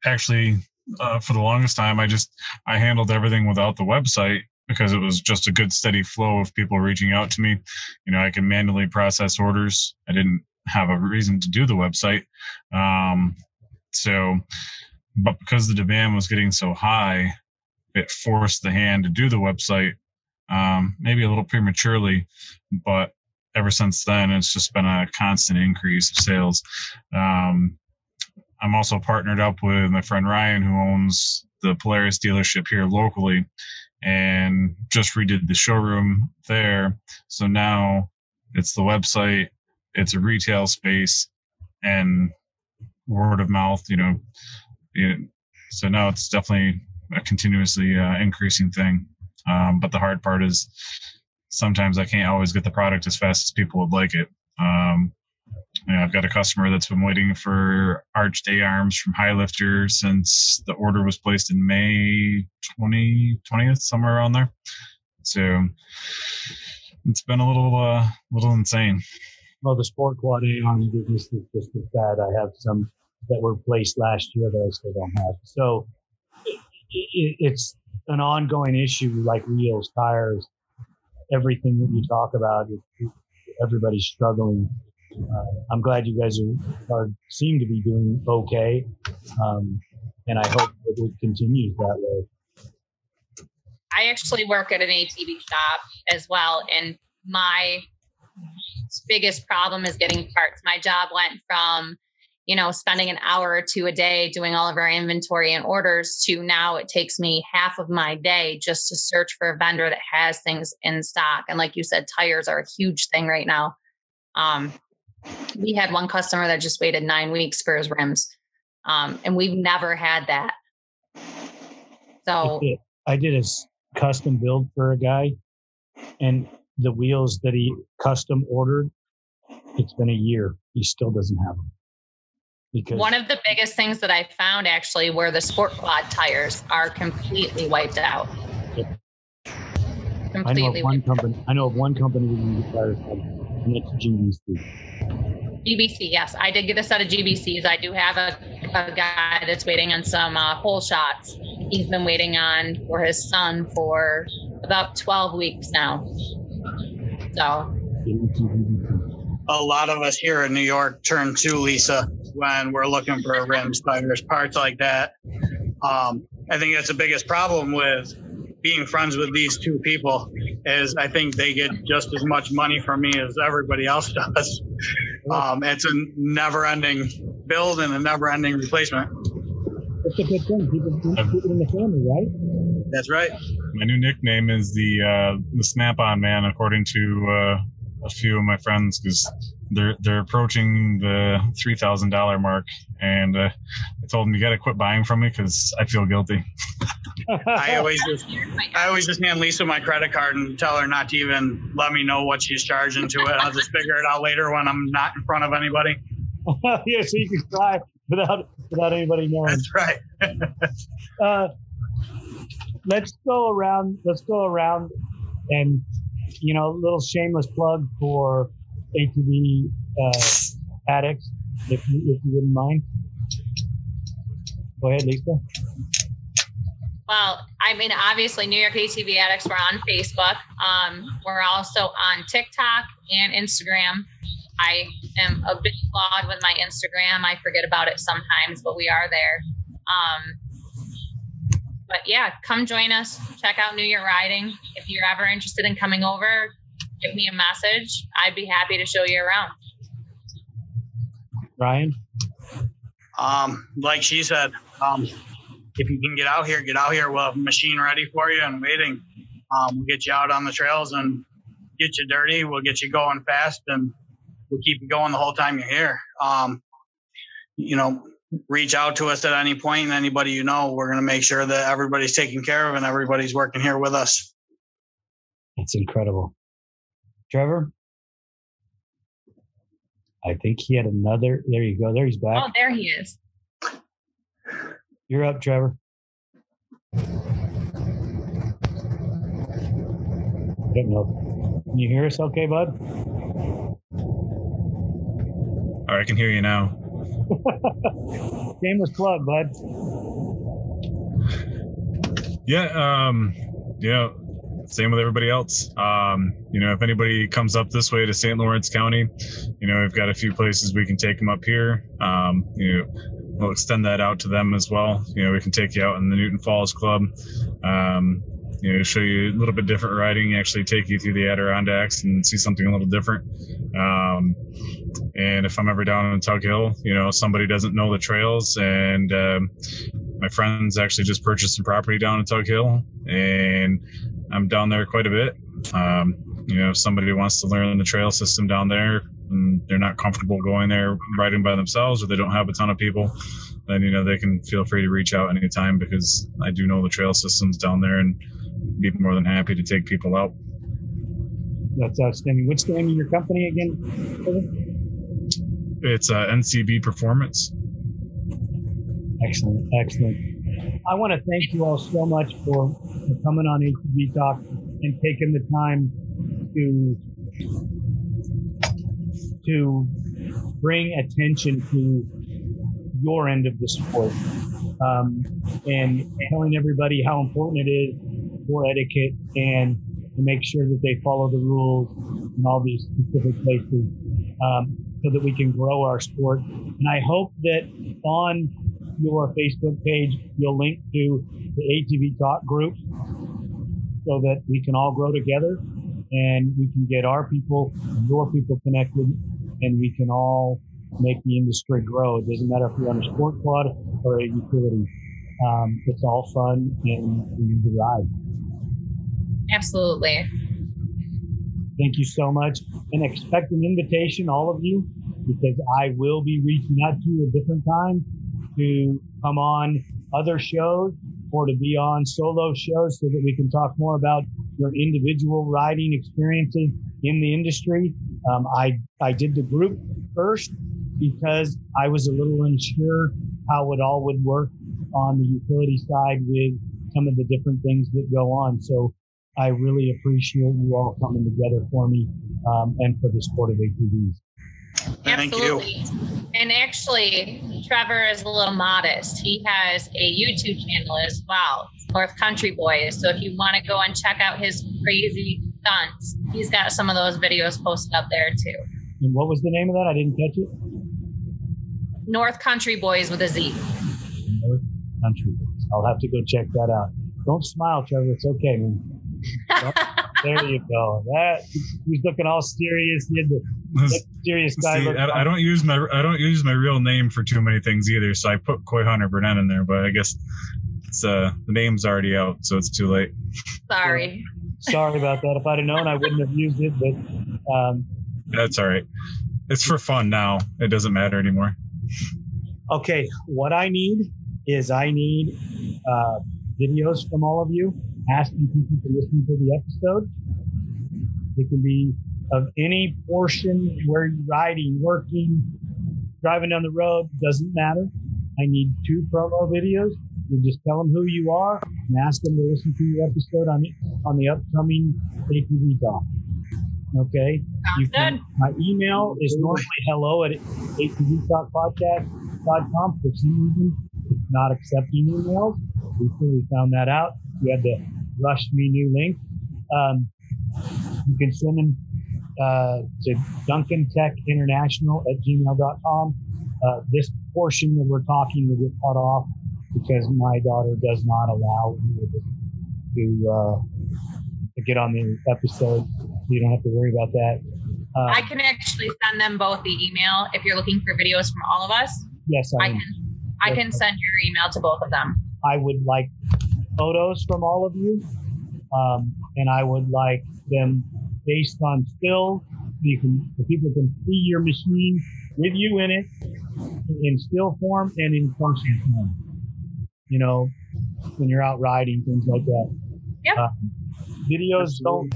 actually, uh, for the longest time, I just I handled everything without the website because it was just a good steady flow of people reaching out to me. You know, I can manually process orders. I didn't have a reason to do the website. Um, so, but because the demand was getting so high, it forced the hand to do the website, um, maybe a little prematurely, but ever since then, it's just been a constant increase of sales. Um, I'm also partnered up with my friend Ryan, who owns the Polaris dealership here locally, and just redid the showroom there. So now it's the website, it's a retail space, and word of mouth. You know, it, so now it's definitely a continuously uh, increasing thing. Um, but the hard part is sometimes I can't always get the product as fast as people would like it. Um, you know, I've got a customer that's been waiting for arched A arms from Highlifter since the order was placed in May 20, 20th, somewhere around there. So it's been a little, uh, little insane. Well, the Sport Quad A arm business is just as bad. I have some that were placed last year that I still don't have. So it, it, it's an ongoing issue like wheels, tires, everything that you talk about. It, everybody's struggling uh, I'm glad you guys are, are seem to be doing okay, um, and I hope it continues that way. I actually work at an ATV shop as well, and my biggest problem is getting parts. My job went from you know, spending an hour or two a day doing all of our inventory and orders to now it takes me half of my day just to search for a vendor that has things in stock. And like you said, tires are a huge thing right now. Um, we had one customer that just waited nine weeks for his rims. Um, and we've never had that. So I did a custom build for a guy and the wheels that he custom ordered, it's been a year. He still doesn't have them. Because one of the biggest things that I found actually were the sport quad tires are completely wiped out. Completely I know of one company. I know of one company that tires, and it's GBC. GBC, yes. I did get a set of GBCs. I do have a, a guy that's waiting on some uh, hole shots. He's been waiting on for his son for about 12 weeks now. So. A lot of us here in New York turn to Lisa when we're looking for rims, tires, parts like that. Um, I think that's the biggest problem with being friends with these two people is I think they get just as much money from me as everybody else does. Um, it's a never-ending build and a never-ending replacement. It's a good thing. People keep it in the family, right? That's right. My new nickname is the uh, the Snap-on Man, according to uh, a few of my friends, because they're they're approaching the three thousand dollar mark, and uh, I told them you got to quit buying from me because I feel guilty. I always just I always just hand Lisa my credit card and tell her not to even let me know what she's charging to it. I'll just figure it out later when I'm not in front of anybody. yeah, so you can try without without anybody knowing. That's right. uh, let's go around. Let's go around, and you know, a little shameless plug for ATV uh, addicts, if you, if you wouldn't mind. Go ahead, Lisa. Well, I mean, obviously, New York ATV Addicts, we're on Facebook. Um, we're also on TikTok and Instagram. I am a bit flawed with my Instagram. I forget about it sometimes, but we are there. Um, but yeah, come join us. Check out New Year Riding. If you're ever interested in coming over, give me a message. I'd be happy to show you around. Ryan? Um, like she said, um, if you can get out here, get out here. We'll have a machine ready for you and waiting. Um, we'll get you out on the trails and get you dirty. We'll get you going fast and we'll keep you going the whole time you're here. Um, you know, reach out to us at any point. Anybody you know, we're going to make sure that everybody's taken care of and everybody's working here with us. That's incredible. Trevor? I think he had another. There you go. There he's back. Oh, there he is. You're up, Trevor. I don't know. Can you hear us okay, bud? All right, I can hear you now. Shameless plug, bud. Yeah, um, yeah, same with everybody else. Um, you know, if anybody comes up this way to St. Lawrence County, you know, we've got a few places we can take them up here. Um, you know, we'll extend that out to them as well. You know, we can take you out in the Newton Falls Club. Um, you know, show you a little bit different riding, actually take you through the Adirondacks and see something a little different. Um, and if I'm ever down in Tug Hill, you know, somebody doesn't know the trails and, um, my friends actually just purchased some property down in Tug Hill, and I'm down there quite a bit. Um, you know, if somebody wants to learn the trail system down there and they're not comfortable going there riding by themselves or they don't have a ton of people, then you know they can feel free to reach out anytime because I do know the trail systems down there and be more than happy to take people out. That's outstanding. What's the name of your company again? It's uh, NCB Performance. Excellent, excellent. I want to thank you all so much for, for coming on ATV Talk and taking the time to to bring attention to your end of the sport um, and telling everybody how important it is for etiquette and to make sure that they follow the rules in all these specific places um, so that we can grow our sport. And I hope that on your Facebook page, you'll link to the ATV Talk group so that we can all grow together and we can get our people your people connected and we can all make the industry grow. It doesn't matter if you're on a sport quad or a utility. Um, it's all fun and we need to ride. Absolutely. Thank you so much. And expect an invitation, all of you, because I will be reaching out to you at different times to come on other shows or to be on solo shows so that we can talk more about your individual riding experiences in the industry. Um, I, I did the group first because I was a little unsure how it all would work on the utility side with some of the different things that go on. So I really appreciate you all coming together for me um, and for the sport of ATVs. Thank Absolutely. you. And actually, Trevor is a little modest. He has a YouTube channel as well, North Country Boys. So if you want to go and check out his crazy stunts, he's got some of those videos posted up there too. And what was the name of that? I didn't catch it. North Country Boys with a Z. North Country. Boys. I'll have to go check that out. Don't smile, Trevor. It's okay, man. There you go. That he's looking all serious. He had the that serious guy. See, I, I don't use my I don't use my real name for too many things either. So I put Coy Hunter Burnett in there, but I guess it's uh the name's already out, so it's too late. Sorry. Sorry about that. If I'd have known, I wouldn't have used it. But um, That's all right. It's for fun now. It doesn't matter anymore. okay, what I need is I need uh, videos from all of you asking people to listen to the episode. It can be of any portion where you're riding, working, driving down the road, doesn't matter. I need two promo videos. You just tell them who you are and ask them to listen to your episode on the, on the upcoming ATV talk. Okay. You can, my email is normally hello at atvtalkpodcast.com. For some reason, it's not accepting emails. Recently found that out. You had to rush me new link. Um, you can send them uh, to Duncan Tech International at gmail.com. Uh, this portion that we're talking will get cut off because my daughter does not allow me to, uh, to get on the episode. You don't have to worry about that. Uh, I can actually send them both the email if you're looking for videos from all of us. yes, I, I can I can send your email to both of them. I would like photos from all of you, um, and I would like them based on still. You can, the people can see your machine with you in it in still form and in function form. You know, when you're out riding, things like that. Yep. Uh, videos don't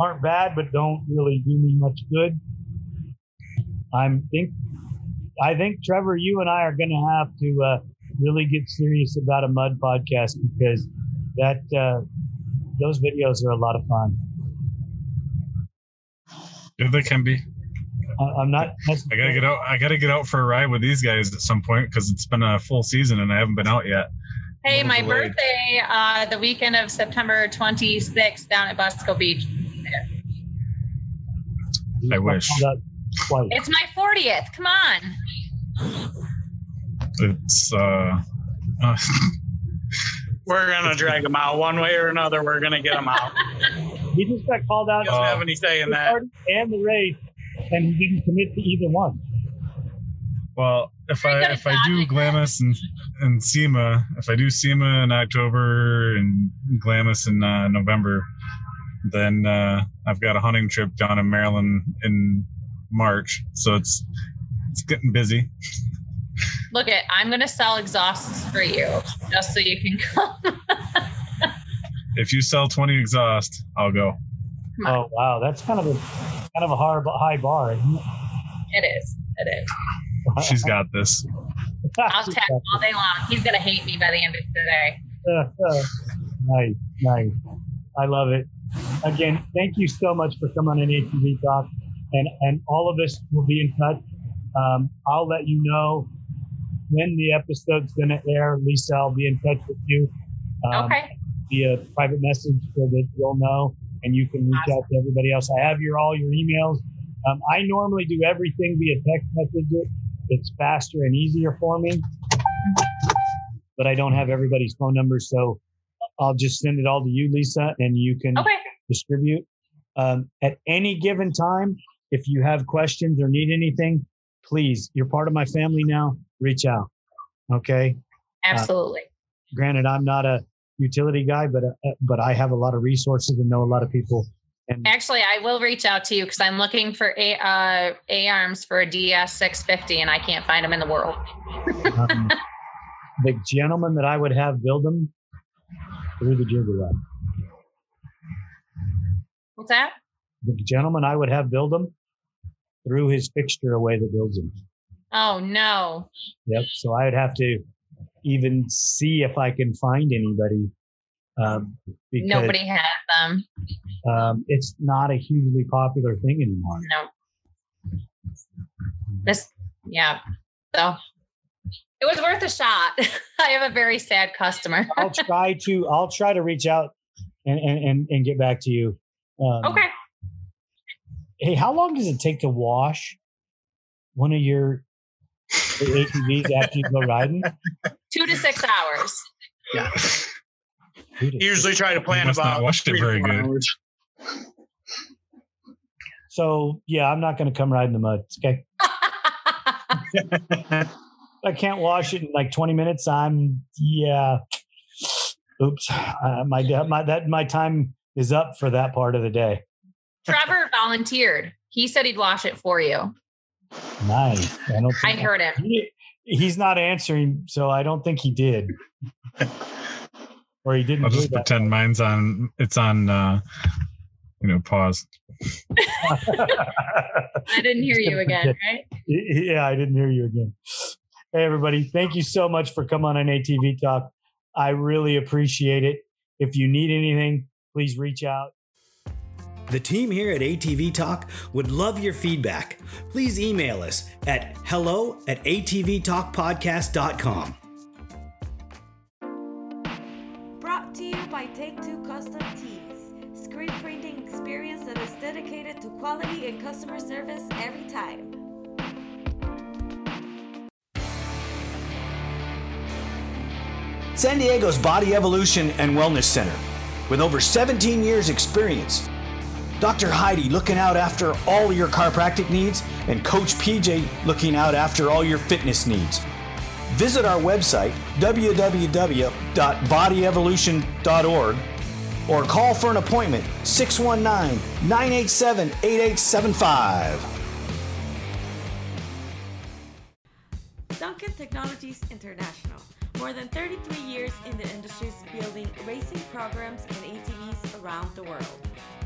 aren't bad, but don't really do me much good. I'm think I think Trevor, you and I are going to have to uh, really get serious about a mud podcast because that uh, those videos are a lot of fun. Yeah, they can be. I, I'm not. I gotta get out. I gotta get out for a ride with these guys at some point because it's been a full season and I haven't been out yet. Hey, my delayed. birthday, uh, the weekend of September 26th down at Busco Beach. I wish. It's my 40th. Come on. It's uh, uh We're gonna drag them out one way or another. We're gonna get them out. He just got called out He doesn't have any say in that. and the race, and he didn't commit to either one. Well, if I if I do Glamis and and SEMA, if I do SEMA in October and Glamis in uh, November, then uh, I've got a hunting trip down in Maryland in March. So it's it's getting busy. Look at I'm gonna sell exhausts for you just so you can come. if you sell 20 exhaust, I'll go. Oh wow, that's kind of a kind of a hard high bar. It is. It is. She's got this. I'll tag all day long. He's gonna hate me by the end of today. nice, nice. I love it. Again, thank you so much for coming on ATV Talk, and and all of us will be in touch. Um, I'll let you know when the episode's gonna air. Lisa, I'll be in touch with you. Um, okay. Via private message so that you'll know, and you can reach awesome. out to everybody else. I have your all your emails. Um, I normally do everything via text message it's faster and easier for me. But I don't have everybody's phone number, so I'll just send it all to you, Lisa, and you can okay. distribute. Um, at any given time, if you have questions or need anything, please, you're part of my family now. Reach out. Okay. Absolutely. Uh, granted, I'm not a utility guy, but uh, but I have a lot of resources and know a lot of people and Actually, I will reach out to you because I'm looking for a uh, A-arms for a DS 650, and I can't find them in the world. um, the gentleman that I would have build them through the jigger rod. What's that? The gentleman I would have build them through his fixture away that builds them. Oh no. Yep. So I would have to even see if I can find anybody um, because, Nobody has them. Um, it's not a hugely popular thing anymore. No. This, yeah. So it was worth a shot. I have a very sad customer. I'll try to. I'll try to reach out and and and, get back to you. Um, okay. Hey, how long does it take to wash one of your ATVs after you go riding? Two to six hours. Yeah. Usually try to plan about. Washed it very good. Hours. So yeah, I'm not going to come ride in the mud. Okay. I can't wash it in like 20 minutes. I'm yeah. Oops, uh, my my that my time is up for that part of the day. Trevor volunteered. He said he'd wash it for you. Nice. I, I heard him. He, he's not answering, so I don't think he did. or he didn't. I'll just pretend mine's on. It's on. uh You know, pause. I didn't hear you again, right? Yeah, I didn't hear you again. Hey, everybody! Thank you so much for coming on ATV Talk. I really appreciate it. If you need anything, please reach out. The team here at ATV Talk would love your feedback. Please email us at hello at atvtalkpodcast.com. Brought to you by Take Two Custom Tees. Screen printing experience that is dedicated to quality and customer service every time. San Diego's Body Evolution and Wellness Center. With over 17 years' experience, Dr. Heidi looking out after all your chiropractic needs, and Coach PJ looking out after all your fitness needs. Visit our website, www.bodyevolution.org, or call for an appointment 619 987 8875. Duncan Technologies International. More than 33 years in the industry building racing programs and ATVs around the world.